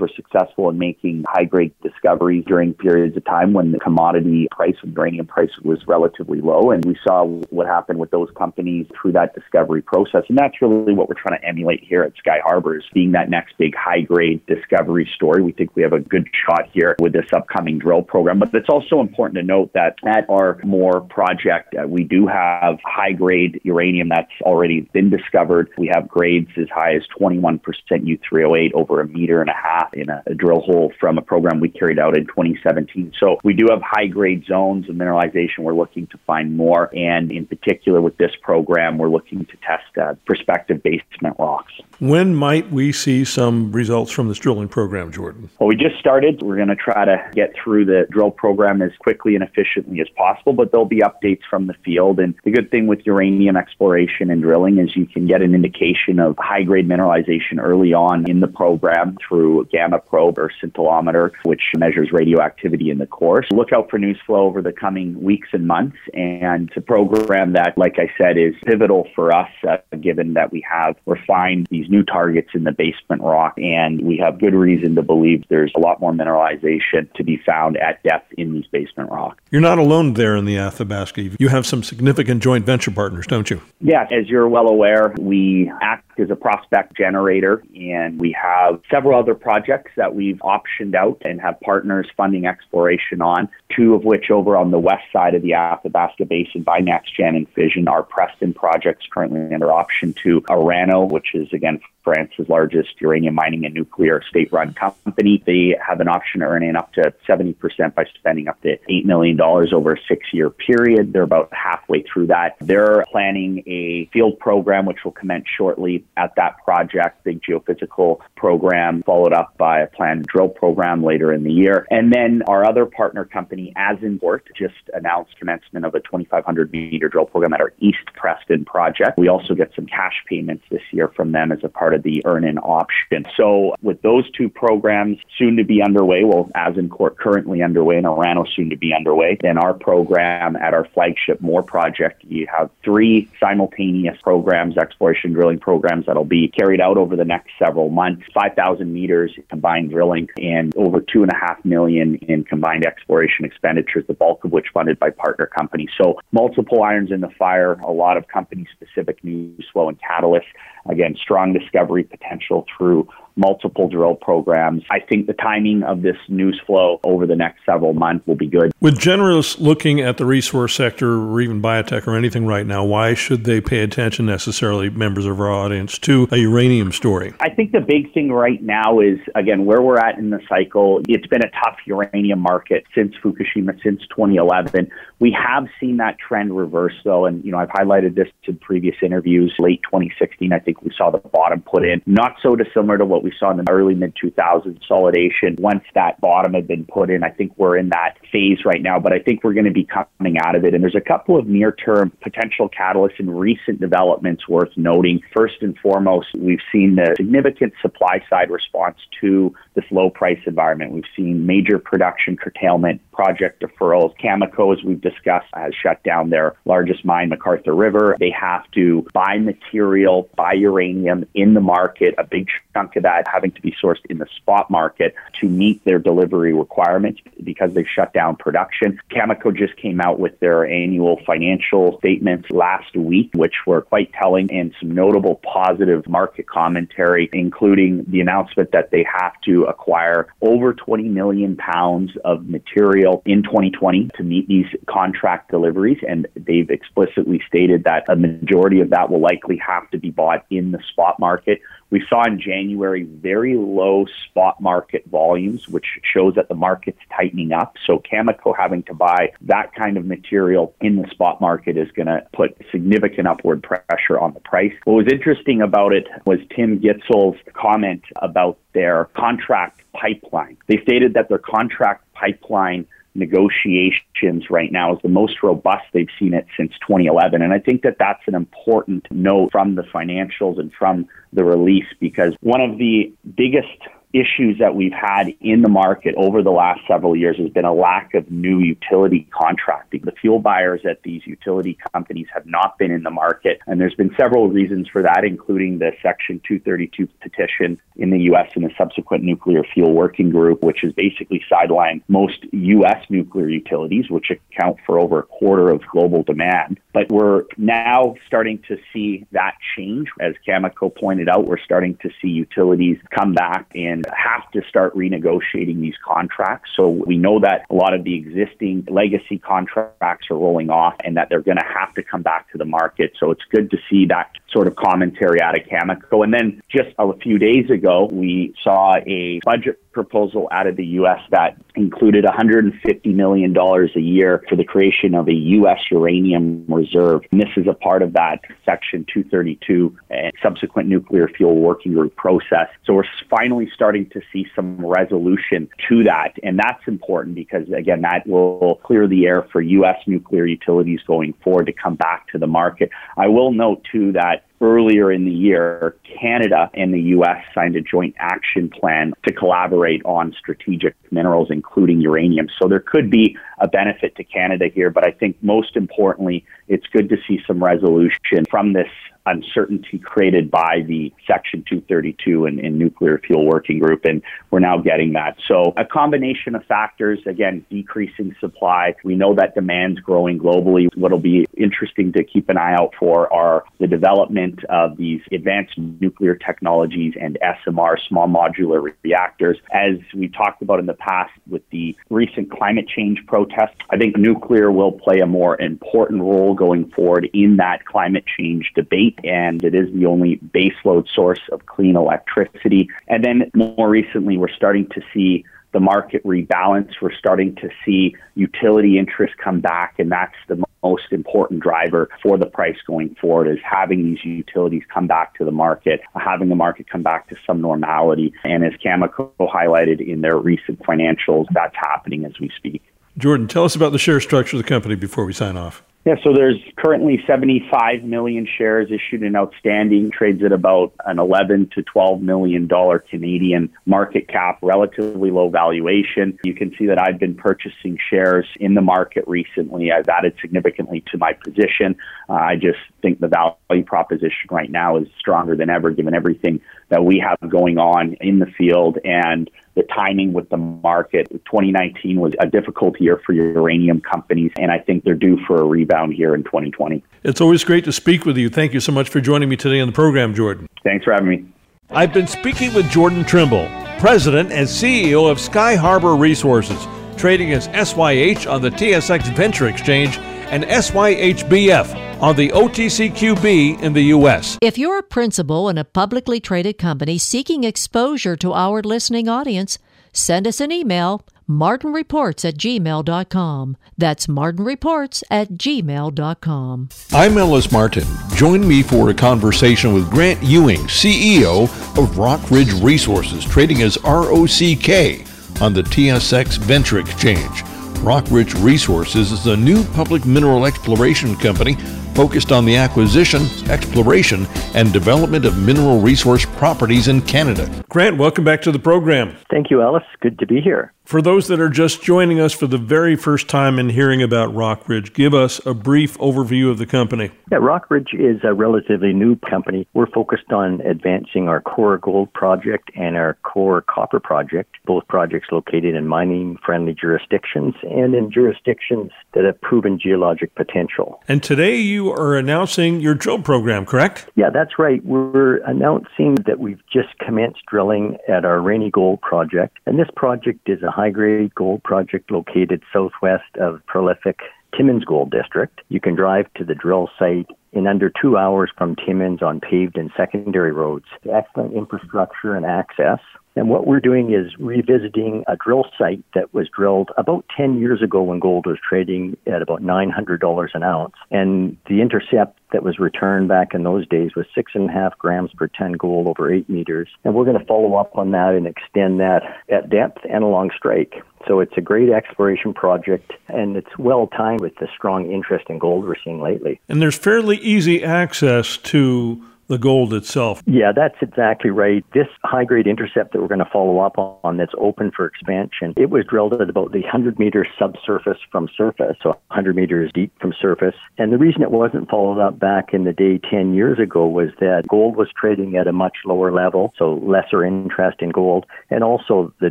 were successful in making high grade discoveries during periods of time when the commodity price of uranium price was relatively low. And we saw what happened with those companies through that discovery process. And that's really what we're trying to emulate here at Skyharbour's, being that next big high grade discovery story. We think we have a good shot here with this upcoming drill program. But it's also important to note that at our Moore project, uh, we do have high grade uranium that's already been discovered. We have grades as high as 21% U3O8 over a meter and a half in a, a drill hole from a program we carried out in 2017. So we do have high grade zones of mineralization. We're looking to find more. And in particular, with this program, we're looking to test uh, prospective basement rocks. When might we see some results from this drilling program, Jordan? Well, we just started. We're going to try to get through the drill program as quickly and efficiently as possible, but there'll be updates from the field. And the good thing with uranium exploration and drilling is you can get an indication of high grade mineralization early on in the program through gamma probe or scintillometer, which measures radioactivity in the core. So look out for news flow over the coming weeks and months. And it's a program that, like I said, is pivotal for us, uh, given that we have refined these new targets in the basement rock. And we have good reason to believe there's a lot more mineralization to be found at depth in these basement rock. You're not alone there in the Athabasca. You have some significant joint venture partners, don't you? Yeah, as you're well aware, we act as a prospect generator and we have several other projects that we've optioned out and have partners funding exploration on, two of which over on the west side of the Athabasca Basin by NextGen and Fission are Preston projects currently under option to Orano, which is again France's largest uranium mining and nuclear state run company. They have an option to earn in up to 70% by spending up to $8 million over a six year period. They're about halfway through that. They're planning a field program, which will commence shortly at that project, big geophysical program, followed up by a planned drill program later in the year. And then our other partner company, Azincourt, just announced commencement of a 2,500 meter drill program at our East Preston project. We also get some cash payments this year from them as a part of the earn in option. So with those two programs soon to be underway, well, Azincourt currently underway and Orano soon to be underway, then our program at our flagship Moore project, you have three simultaneous programs, exploration drilling programs that'll be carried out over the next several months. 5,000 meters combined drilling and over two and a half million in combined exploration expenditures, the bulk of which funded by partner companies. So multiple irons in the fire, a lot of company specific news flow and catalysts. Again, strong discovery potential through multiple drill programs. I think the timing of this news flow over the next several months will be good. With generalists looking at the resource sector or even biotech or anything right now, why should they pay attention necessarily, members of our audience, to a uranium story? I think the big thing right now is, again, where we're at in the cycle. It's been a tough uranium market since Fukushima, since 2011. We have seen that trend reverse, though, and, you know, I've highlighted this in previous interviews. Late 2016, I think we saw the bottom put in. Not so dissimilar to what we saw in the early mid 2000s consolidation. Once that bottom had been put in, I think we're in that phase right now, but I think we're going to be coming out of it. And there's a couple of near term potential catalysts and recent developments worth noting. First and foremost, we've seen the significant supply side response to this low price environment. We've seen major production curtailment, project deferrals. Cameco, as we've discussed, has shut down their largest mine, McArthur River. They have to buy material, buy uranium in the market, a big chunk of that having to be sourced in the spot market to meet their delivery requirements because they've shut down production. Cameco just came out with their annual financial statements last week, which were quite telling and some notable positive market commentary, including the announcement that they have to acquire over 20 million pounds of material in 2020 to meet these contract deliveries. And they've explicitly stated that a majority of that will likely have to be bought in the spot market. We saw in January very low spot market volumes, which shows that the market's tightening up. So Cameco having to buy that kind of material in the spot market is going to put significant upward pressure on the price. What was interesting about it was Tim Gitzel's comment about their contract pipeline. They stated that their contract pipeline negotiations right now is the most robust they've seen it since 2011. And I think that that's an important note from the financials and from the release because one of the biggest issues that we've had in the market over the last several years has been a lack of new utility contracting. The fuel buyers at these utility companies have not been in the market, and there's been several reasons for that, including the Section 232 petition in the U.S. and the subsequent nuclear fuel working group, which has basically sidelined most U.S. nuclear utilities, which account for over a quarter of global demand. But we're now starting to see that change. As Cameco pointed out, we're starting to see utilities come back and have to start renegotiating these contracts. So we know that a lot of the existing legacy contracts are rolling off and that they're going to have to come back to the market. So it's good to see that sort of commentary out of Cameco. And then just a few days ago, we saw a budget proposal out of the U.S. that included $150 million a year for the creation of a U.S. uranium reserve. And this is a part of that Section 232 and subsequent nuclear fuel working group process. So we're finally starting to see some resolution to that. And that's important because, again, that will clear the air for U.S. nuclear utilities going forward to come back to the market. I will note, too, that earlier in the year, Canada and the U.S. signed a joint action plan to collaborate on strategic minerals, including uranium. So there could be a benefit to Canada here, but I think most importantly, it's good to see some resolution from this uncertainty created by the Section 232 and, and, Nuclear Fuel Working Group, and we're now getting that. So, a combination of factors, again, decreasing supply. We know that demand's growing globally. What'll be interesting to keep an eye out for are the development of these advanced nuclear technologies and SMR, small modular reactors. As we talked about in the past with the recent climate change protests, I think nuclear will play a more important role going forward in that climate change debate and it is the only baseload source of clean electricity. And then more recently, we're starting to see the market rebalance. We're starting to see utility interest come back, and that's the most important driver for the price going forward is having these utilities come back to the market, having the market come back to some normality. And as Cameco highlighted in their recent financials, that's happening as we speak. Jordan, tell us about the share structure of the company before we sign off. Yeah, so there's currently 75 million shares issued and outstanding, trades at about an 11 to 12 million dollar Canadian market cap, relatively low valuation. You can see that I've been purchasing shares in the market recently. I've added significantly to my position. Uh, I just think the value proposition right now is stronger than ever, given everything that we have going on in the field and the timing with the market. 2019 was a difficult year for uranium companies, and I think they're due for a rebound here in 2020. It's always great to speak with you. Thank you so much for joining me today on the program, Jordan. Thanks for having me. I've been speaking with Jordan Trimble, President and CEO of Skyharbour Resources, trading as SYH on the TSX Venture Exchange and SYHBF on the OTCQB in the U.S. If you're a principal in a publicly traded company seeking exposure to our listening audience, send us an email martinreports at gmail.com. That's martinreports at gmail.com. I'm Ellis Martin. Join me for a conversation with Grant Ewing, CEO of Rockridge Resources, trading as ROCK on the TSX Venture Exchange. Rockridge Resources is a new public mineral exploration company focused on the acquisition, exploration, and development of mineral resource properties in Canada. Grant, welcome back to the program. Thank you, Ellis. Good to be here. For those that are just joining us for the very first time and hearing about Rockridge, give us a brief overview of the company. Yeah, Rockridge is a relatively new company. We're focused on advancing our core gold project and our core copper project, both projects located in mining friendly jurisdictions and in jurisdictions that have proven geologic potential. And today you are announcing your drill program, correct? Yeah, that's right. We're announcing that we've just commenced drilling at our Raney Gold project. And this project is a high grade gold project located southwest of prolific Timmins Gold District. You can drive to the drill site in under two hours from Timmins on paved and secondary roads. Excellent infrastructure and access. And what we're doing is revisiting a drill site that was drilled about 10 years ago when gold was trading at about $900 an ounce. And the intercept that was returned back in those days was six and a half grams per ton gold over eight meters. And we're going to follow up on that and extend that at depth and along strike. So it's a great exploration project, and it's well timed with the strong interest in gold we're seeing lately. And there's fairly easy access to the gold itself. Yeah, that's exactly right. This high grade intercept that we're going to follow up on that's open for expansion, it was drilled at about the 100 meters subsurface from surface, so 100 meters deep from surface. And the reason it wasn't followed up back in the day 10 years ago was that gold was trading at a much lower level, so lesser interest in gold. And also the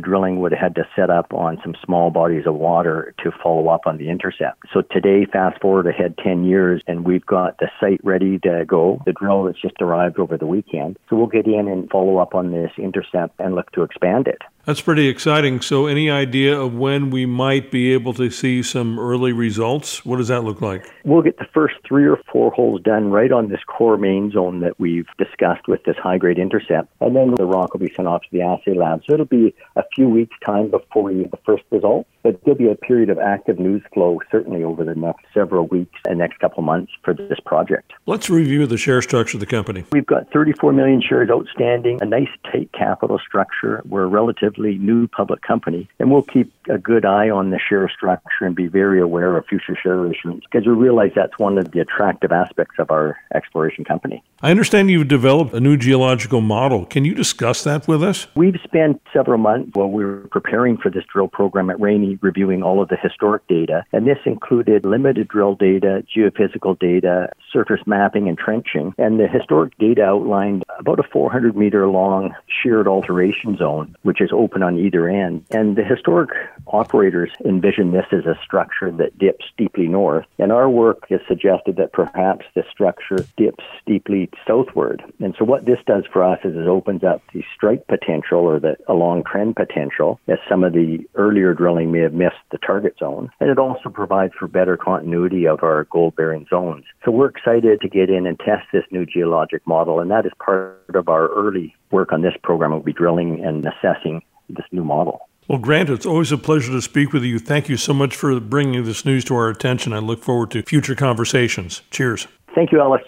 drilling would have had to set up on some small bodies of water to follow up on the intercept. So today, fast forward ahead 10 years, and we've got the site ready to go. The drill is just around arrived over the weekend. So we'll get in and follow up on this intercept and look to expand it. That's pretty exciting. So, any idea of when we might be able to see some early results? What does that look like? We'll get the first three or four holes done right on this core main zone that we've discussed with this high grade intercept. And then the rock will be sent off to the assay lab. So, it'll be a few weeks' time before we get the first results. But there'll be a period of active news flow certainly over the next several weeks and next couple of months for this project. Let's review the share structure of the company. We've got 34 million shares outstanding, a nice tight capital structure. We're relative relatively new public company, and we'll keep a good eye on the share structure and be very aware of future share issuance because we realize that's one of the attractive aspects of our exploration company. I understand you've developed a new geological model. Can you discuss that with us? We've spent several months while we were preparing for this drill program at Raney reviewing all of the historic data, and this included limited drill data, geophysical data, surface mapping, and trenching. And the historic data outlined about a 400 meter long sheared alteration zone, which is open on either end. And the historic operators envision this as a structure that dips steeply north. And our work has suggested that perhaps the structure dips steeply southward. And so what this does for us is it opens up the strike potential or the along trend potential as some of the earlier drilling may have missed the target zone. And it also provides for better continuity of our gold bearing zones. So we're excited to get in and test this new geologic model. And that is part of our early work on this program. We'll be drilling and assessing this new model. Well, Grant, it's always a pleasure to speak with you. Thank you so much for bringing this news to our attention. I look forward to future conversations. Cheers. Thank you, Ellis.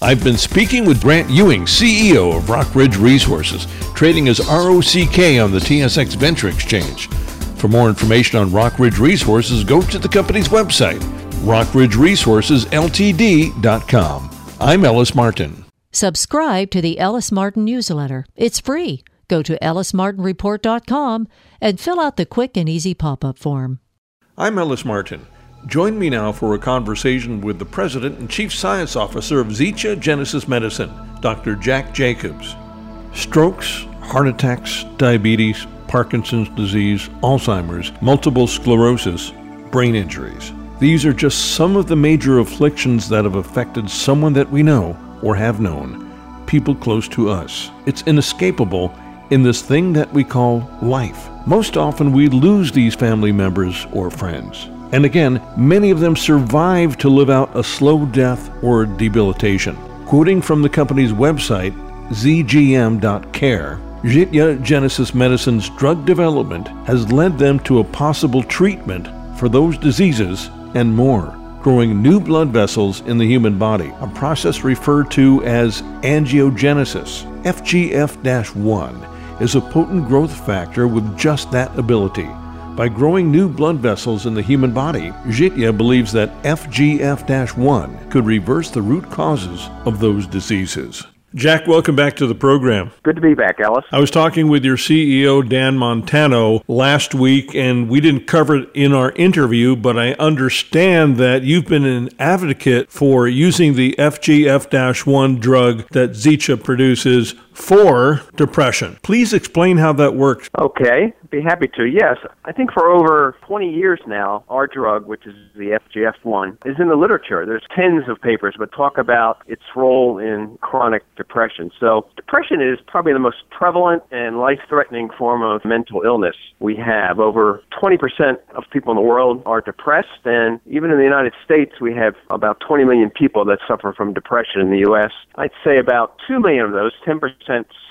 I've been speaking with Grant Ewing, CEO of Rockridge Resources, trading as ROCK on the TSX Venture Exchange. For more information on Rockridge Resources, go to the company's website, rockridgeresourcesltd.com. I'm Ellis Martin. Subscribe to the Ellis Martin newsletter. It's free. Go to ellismartinreport.com and fill out the quick and easy pop up form. I'm Ellis Martin. Join me now for a conversation with the President and Chief Science Officer of Zhittya Genesis Medicine, Dr. Jack Jacobs. Strokes, heart attacks, diabetes, Parkinson's disease, Alzheimer's, multiple sclerosis, brain injuries. These are just some of the major afflictions that have affected someone that we know or have known, people close to us. It's inescapable in this thing that we call life. Most often we lose these family members or friends. And again, many of them survive to live out a slow death or debilitation. Quoting from the company's website, zgm.care, Zhittya Genesis Medicine's drug development has led them to a possible treatment for those diseases and more, growing new blood vessels in the human body, a process referred to as angiogenesis. FGF 1 is a potent growth factor with just that ability. By growing new blood vessels in the human body, Zhittya believes that FGF 1 could reverse the root causes of those diseases. Jack, welcome back to the program. Good to be back, Ellis. I was talking with your CEO, Dan Montano, last week, and we didn't cover it in our interview, but I understand that you've been an advocate for using the FGF 1 drug that Zhittya produces for depression. Please explain how that works. Okay, be happy to. Yes, I think for over 20 years now, our drug, which is the FGF1, is in the literature. There's tens of papers that talk about its role in chronic depression. So, depression is probably the most prevalent and life-threatening form of mental illness we have. Over 20% of people in the world are depressed, and even in the United States, we have about 20 million people that suffer from depression in the U.S. I'd say about 2 million of those, 10%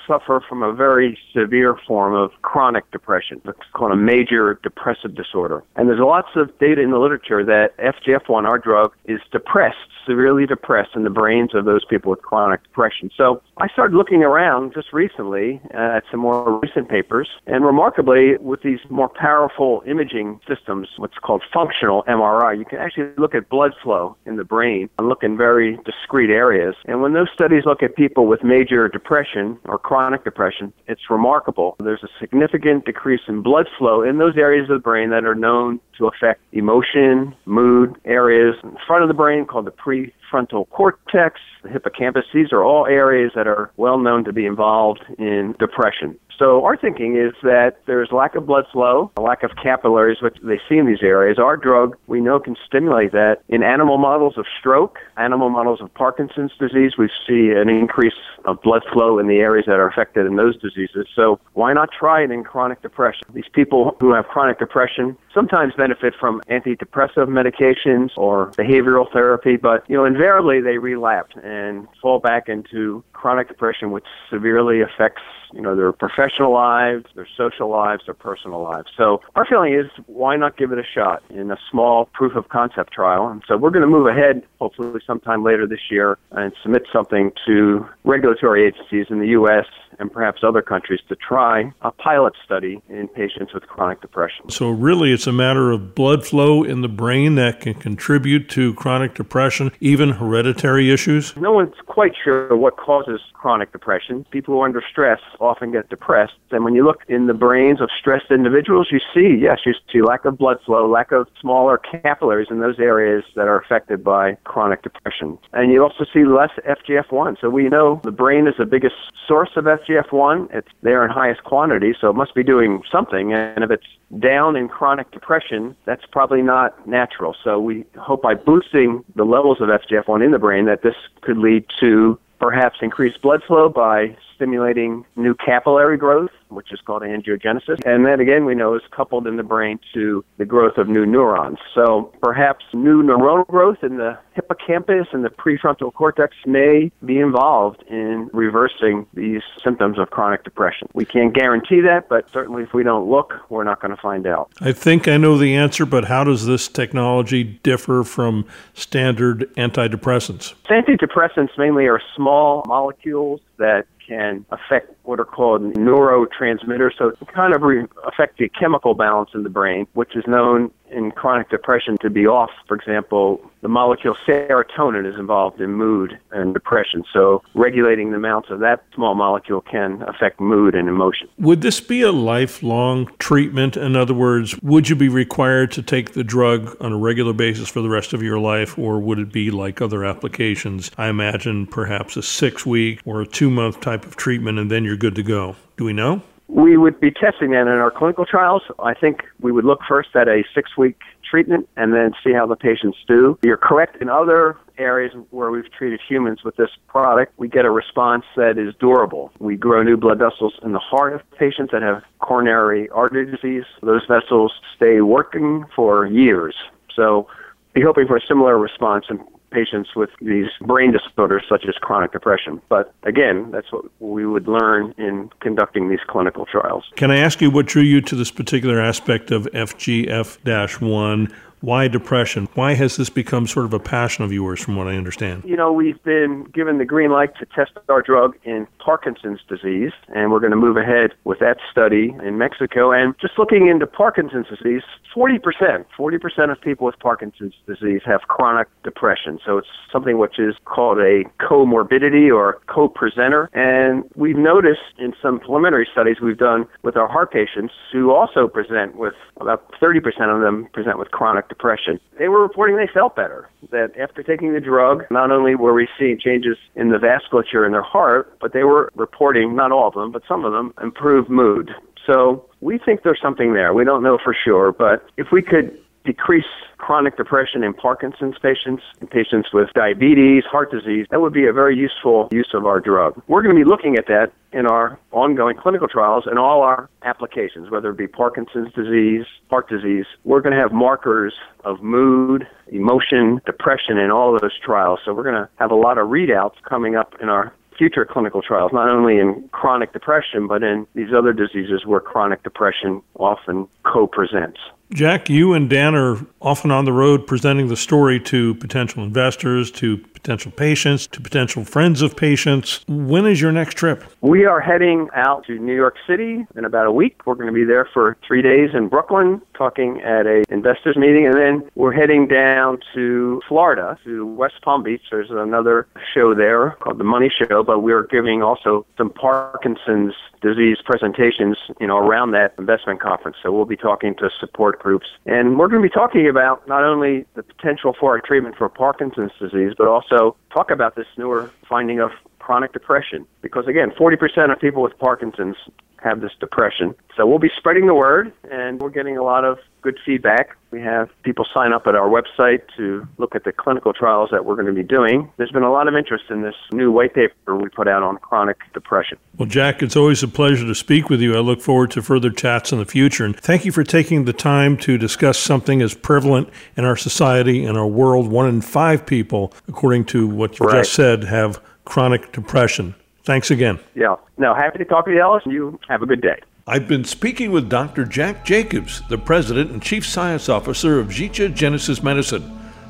suffer from a very severe form of chronic depression. It's called a major depressive disorder. And there's lots of data in the literature that FGF1, our drug, is depressed, severely depressed in the brains of those people with chronic depression. So I started looking around just recently uh, at some more recent papers, and remarkably, with these more powerful imaging systems, what's called functional MRI, you can actually look at blood flow in the brain and look in very discrete areas. And when those studies look at people with major depression or chronic depression, it's remarkable. There's a significant decrease in blood flow in those areas of the brain that are known to affect emotion, mood, areas in front of the brain called the prefrontal cortex, the hippocampus. These are all areas that are well known to be involved in depression. So our thinking is that there's lack of blood flow, a lack of capillaries, which they see in these areas. Our drug, we know, can stimulate that. In animal models of stroke, animal models of Parkinson's disease, we see an increase of blood flow in the areas that are affected in those diseases. So why not try it in chronic depression? These people who have chronic depression sometimes benefit from antidepressive medications or behavioral therapy, but you know, invariably they relapse and fall back into chronic depression, which severely affects you know their professional lives, their social lives, their personal lives. So our feeling is, why not give it a shot in a small proof of concept trial? And so we're going to move ahead, hopefully sometime later this year, and submit something to regulatory agencies in the U.S. and perhaps other countries to try a pilot study in patients with chronic depression. So really, it's a matter of blood flow in the brain that can contribute to chronic depression, even hereditary issues. No one's quite sure what causes chronic depression. People who are under stress often get depressed. And when you look in the brains of stressed individuals, you see, yes, you see lack of blood flow, lack of smaller capillaries in those areas that are affected by chronic depression. And you also see less FGF1. So we know the brain is the biggest source of FGF1. It's there in highest quantity, so it must be doing something. And if it's down in chronic depression, that's probably not natural. So we hope by boosting the levels of FGF1 in the brain that this could lead to perhaps increased blood flow by stimulating new capillary growth, which is called angiogenesis. And that, again, we know is coupled in the brain to the growth of new neurons. So perhaps new neuronal growth in the hippocampus and the prefrontal cortex may be involved in reversing these symptoms of chronic depression. We can't guarantee that, but certainly if we don't look, we're not going to find out. I think I know the answer, but how does this technology differ from standard antidepressants? Antidepressants mainly are small molecules that can affect what are called neurotransmitters. So it kind of re- affect the chemical balance in the brain, which is known in chronic depression to be off. For example, the molecule serotonin is involved in mood and depression. So regulating the amounts of that small molecule can affect mood and emotion. Would this be a lifelong treatment? In other words, would you be required to take the drug on a regular basis for the rest of your life, or would it be like other applications? I imagine perhaps a six week or a two month type of treatment, and then you're good to go. Do we know? We would be testing that in our clinical trials. I think we would look first at a six week treatment and then see how the patients do. You're correct in other areas where we've treated humans with this product, we get a response that is durable. We grow new blood vessels in the heart of patients that have coronary artery disease. Those vessels stay working for years. So, be hoping for a similar response in patients with these brain disorders such as chronic depression. But again, that's what we would learn in conducting these clinical trials. Can I ask you what drew you to this particular aspect of FGF 1? Why depression? Why has this become sort of a passion of yours, from what I understand? You know, we've been given the green light to test our drug in Parkinson's disease, and we're going to move ahead with that study in Mexico. And just looking into Parkinson's disease, 40%, 40% of people with Parkinson's disease have chronic depression. So it's something which is called a comorbidity or co-presenter. And we've noticed in some preliminary studies we've done with our heart patients who also present with about 30% of them present with chronic depression. They were reporting they felt better, that after taking the drug, not only were we seeing changes in the vasculature in their heart, but they were reporting, not all of them, but some of them, improved mood. So we think there's something there. We don't know for sure, but if we could decrease chronic depression in Parkinson's patients, in patients with diabetes, heart disease, that would be a very useful use of our drug. We're going to be looking at that in our ongoing clinical trials and all our applications, whether it be Parkinson's disease, heart disease. We're going to have markers of mood, emotion, depression in all of those trials. So we're going to have a lot of readouts coming up in our future clinical trials, not only in chronic depression, but in these other diseases where chronic depression often co presents. Jack, you and Dan are often on the road presenting the story to potential investors, to potential patients, to potential friends of patients. When is your next trip? We are heading out to New York City in about a week. We're going to be there for three days in Brooklyn, talking at a investors meeting, and then we're heading down to Florida to West Palm Beach. There's another show there called the Money Show, but we're giving also some Parkinson's disease presentations, you know, around that investment conference. So we'll be talking to support groups, and we're going to be talking about not only the potential for a treatment for Parkinson's disease, but also talk about this newer finding of chronic depression. Because again, 40% of people with Parkinson's have this depression. So we'll be spreading the word, and we're getting a lot of good feedback. We have people sign up at our website to look at the clinical trials that we're going to be doing. There's been a lot of interest in this new white paper we put out on chronic depression. Well, Jack, it's always a pleasure to speak with you. I look forward to further chats in the future. And thank you for taking the time to discuss something as prevalent in our society and our world. One in five people, according to what you right. just said, have chronic depression. Thanks again. Yeah. No, happy to talk to you, Ellis. You have a good day. I've been speaking with Dr. Jack Jacobs, the President and Chief Science Officer of Zhittya Genesis Medicine.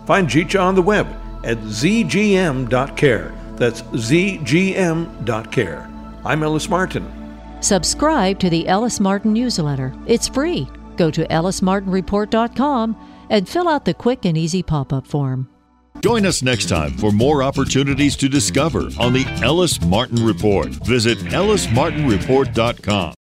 Find Zhittya on the web at zgm.care. That's zgm.care. I'm Ellis Martin. Subscribe to the Ellis Martin newsletter. It's free. Go to ellismartinreport.com and fill out the quick and easy pop up form. Join us next time for more opportunities to discover on the Ellis Martin Report. Visit ellismartinreport.com.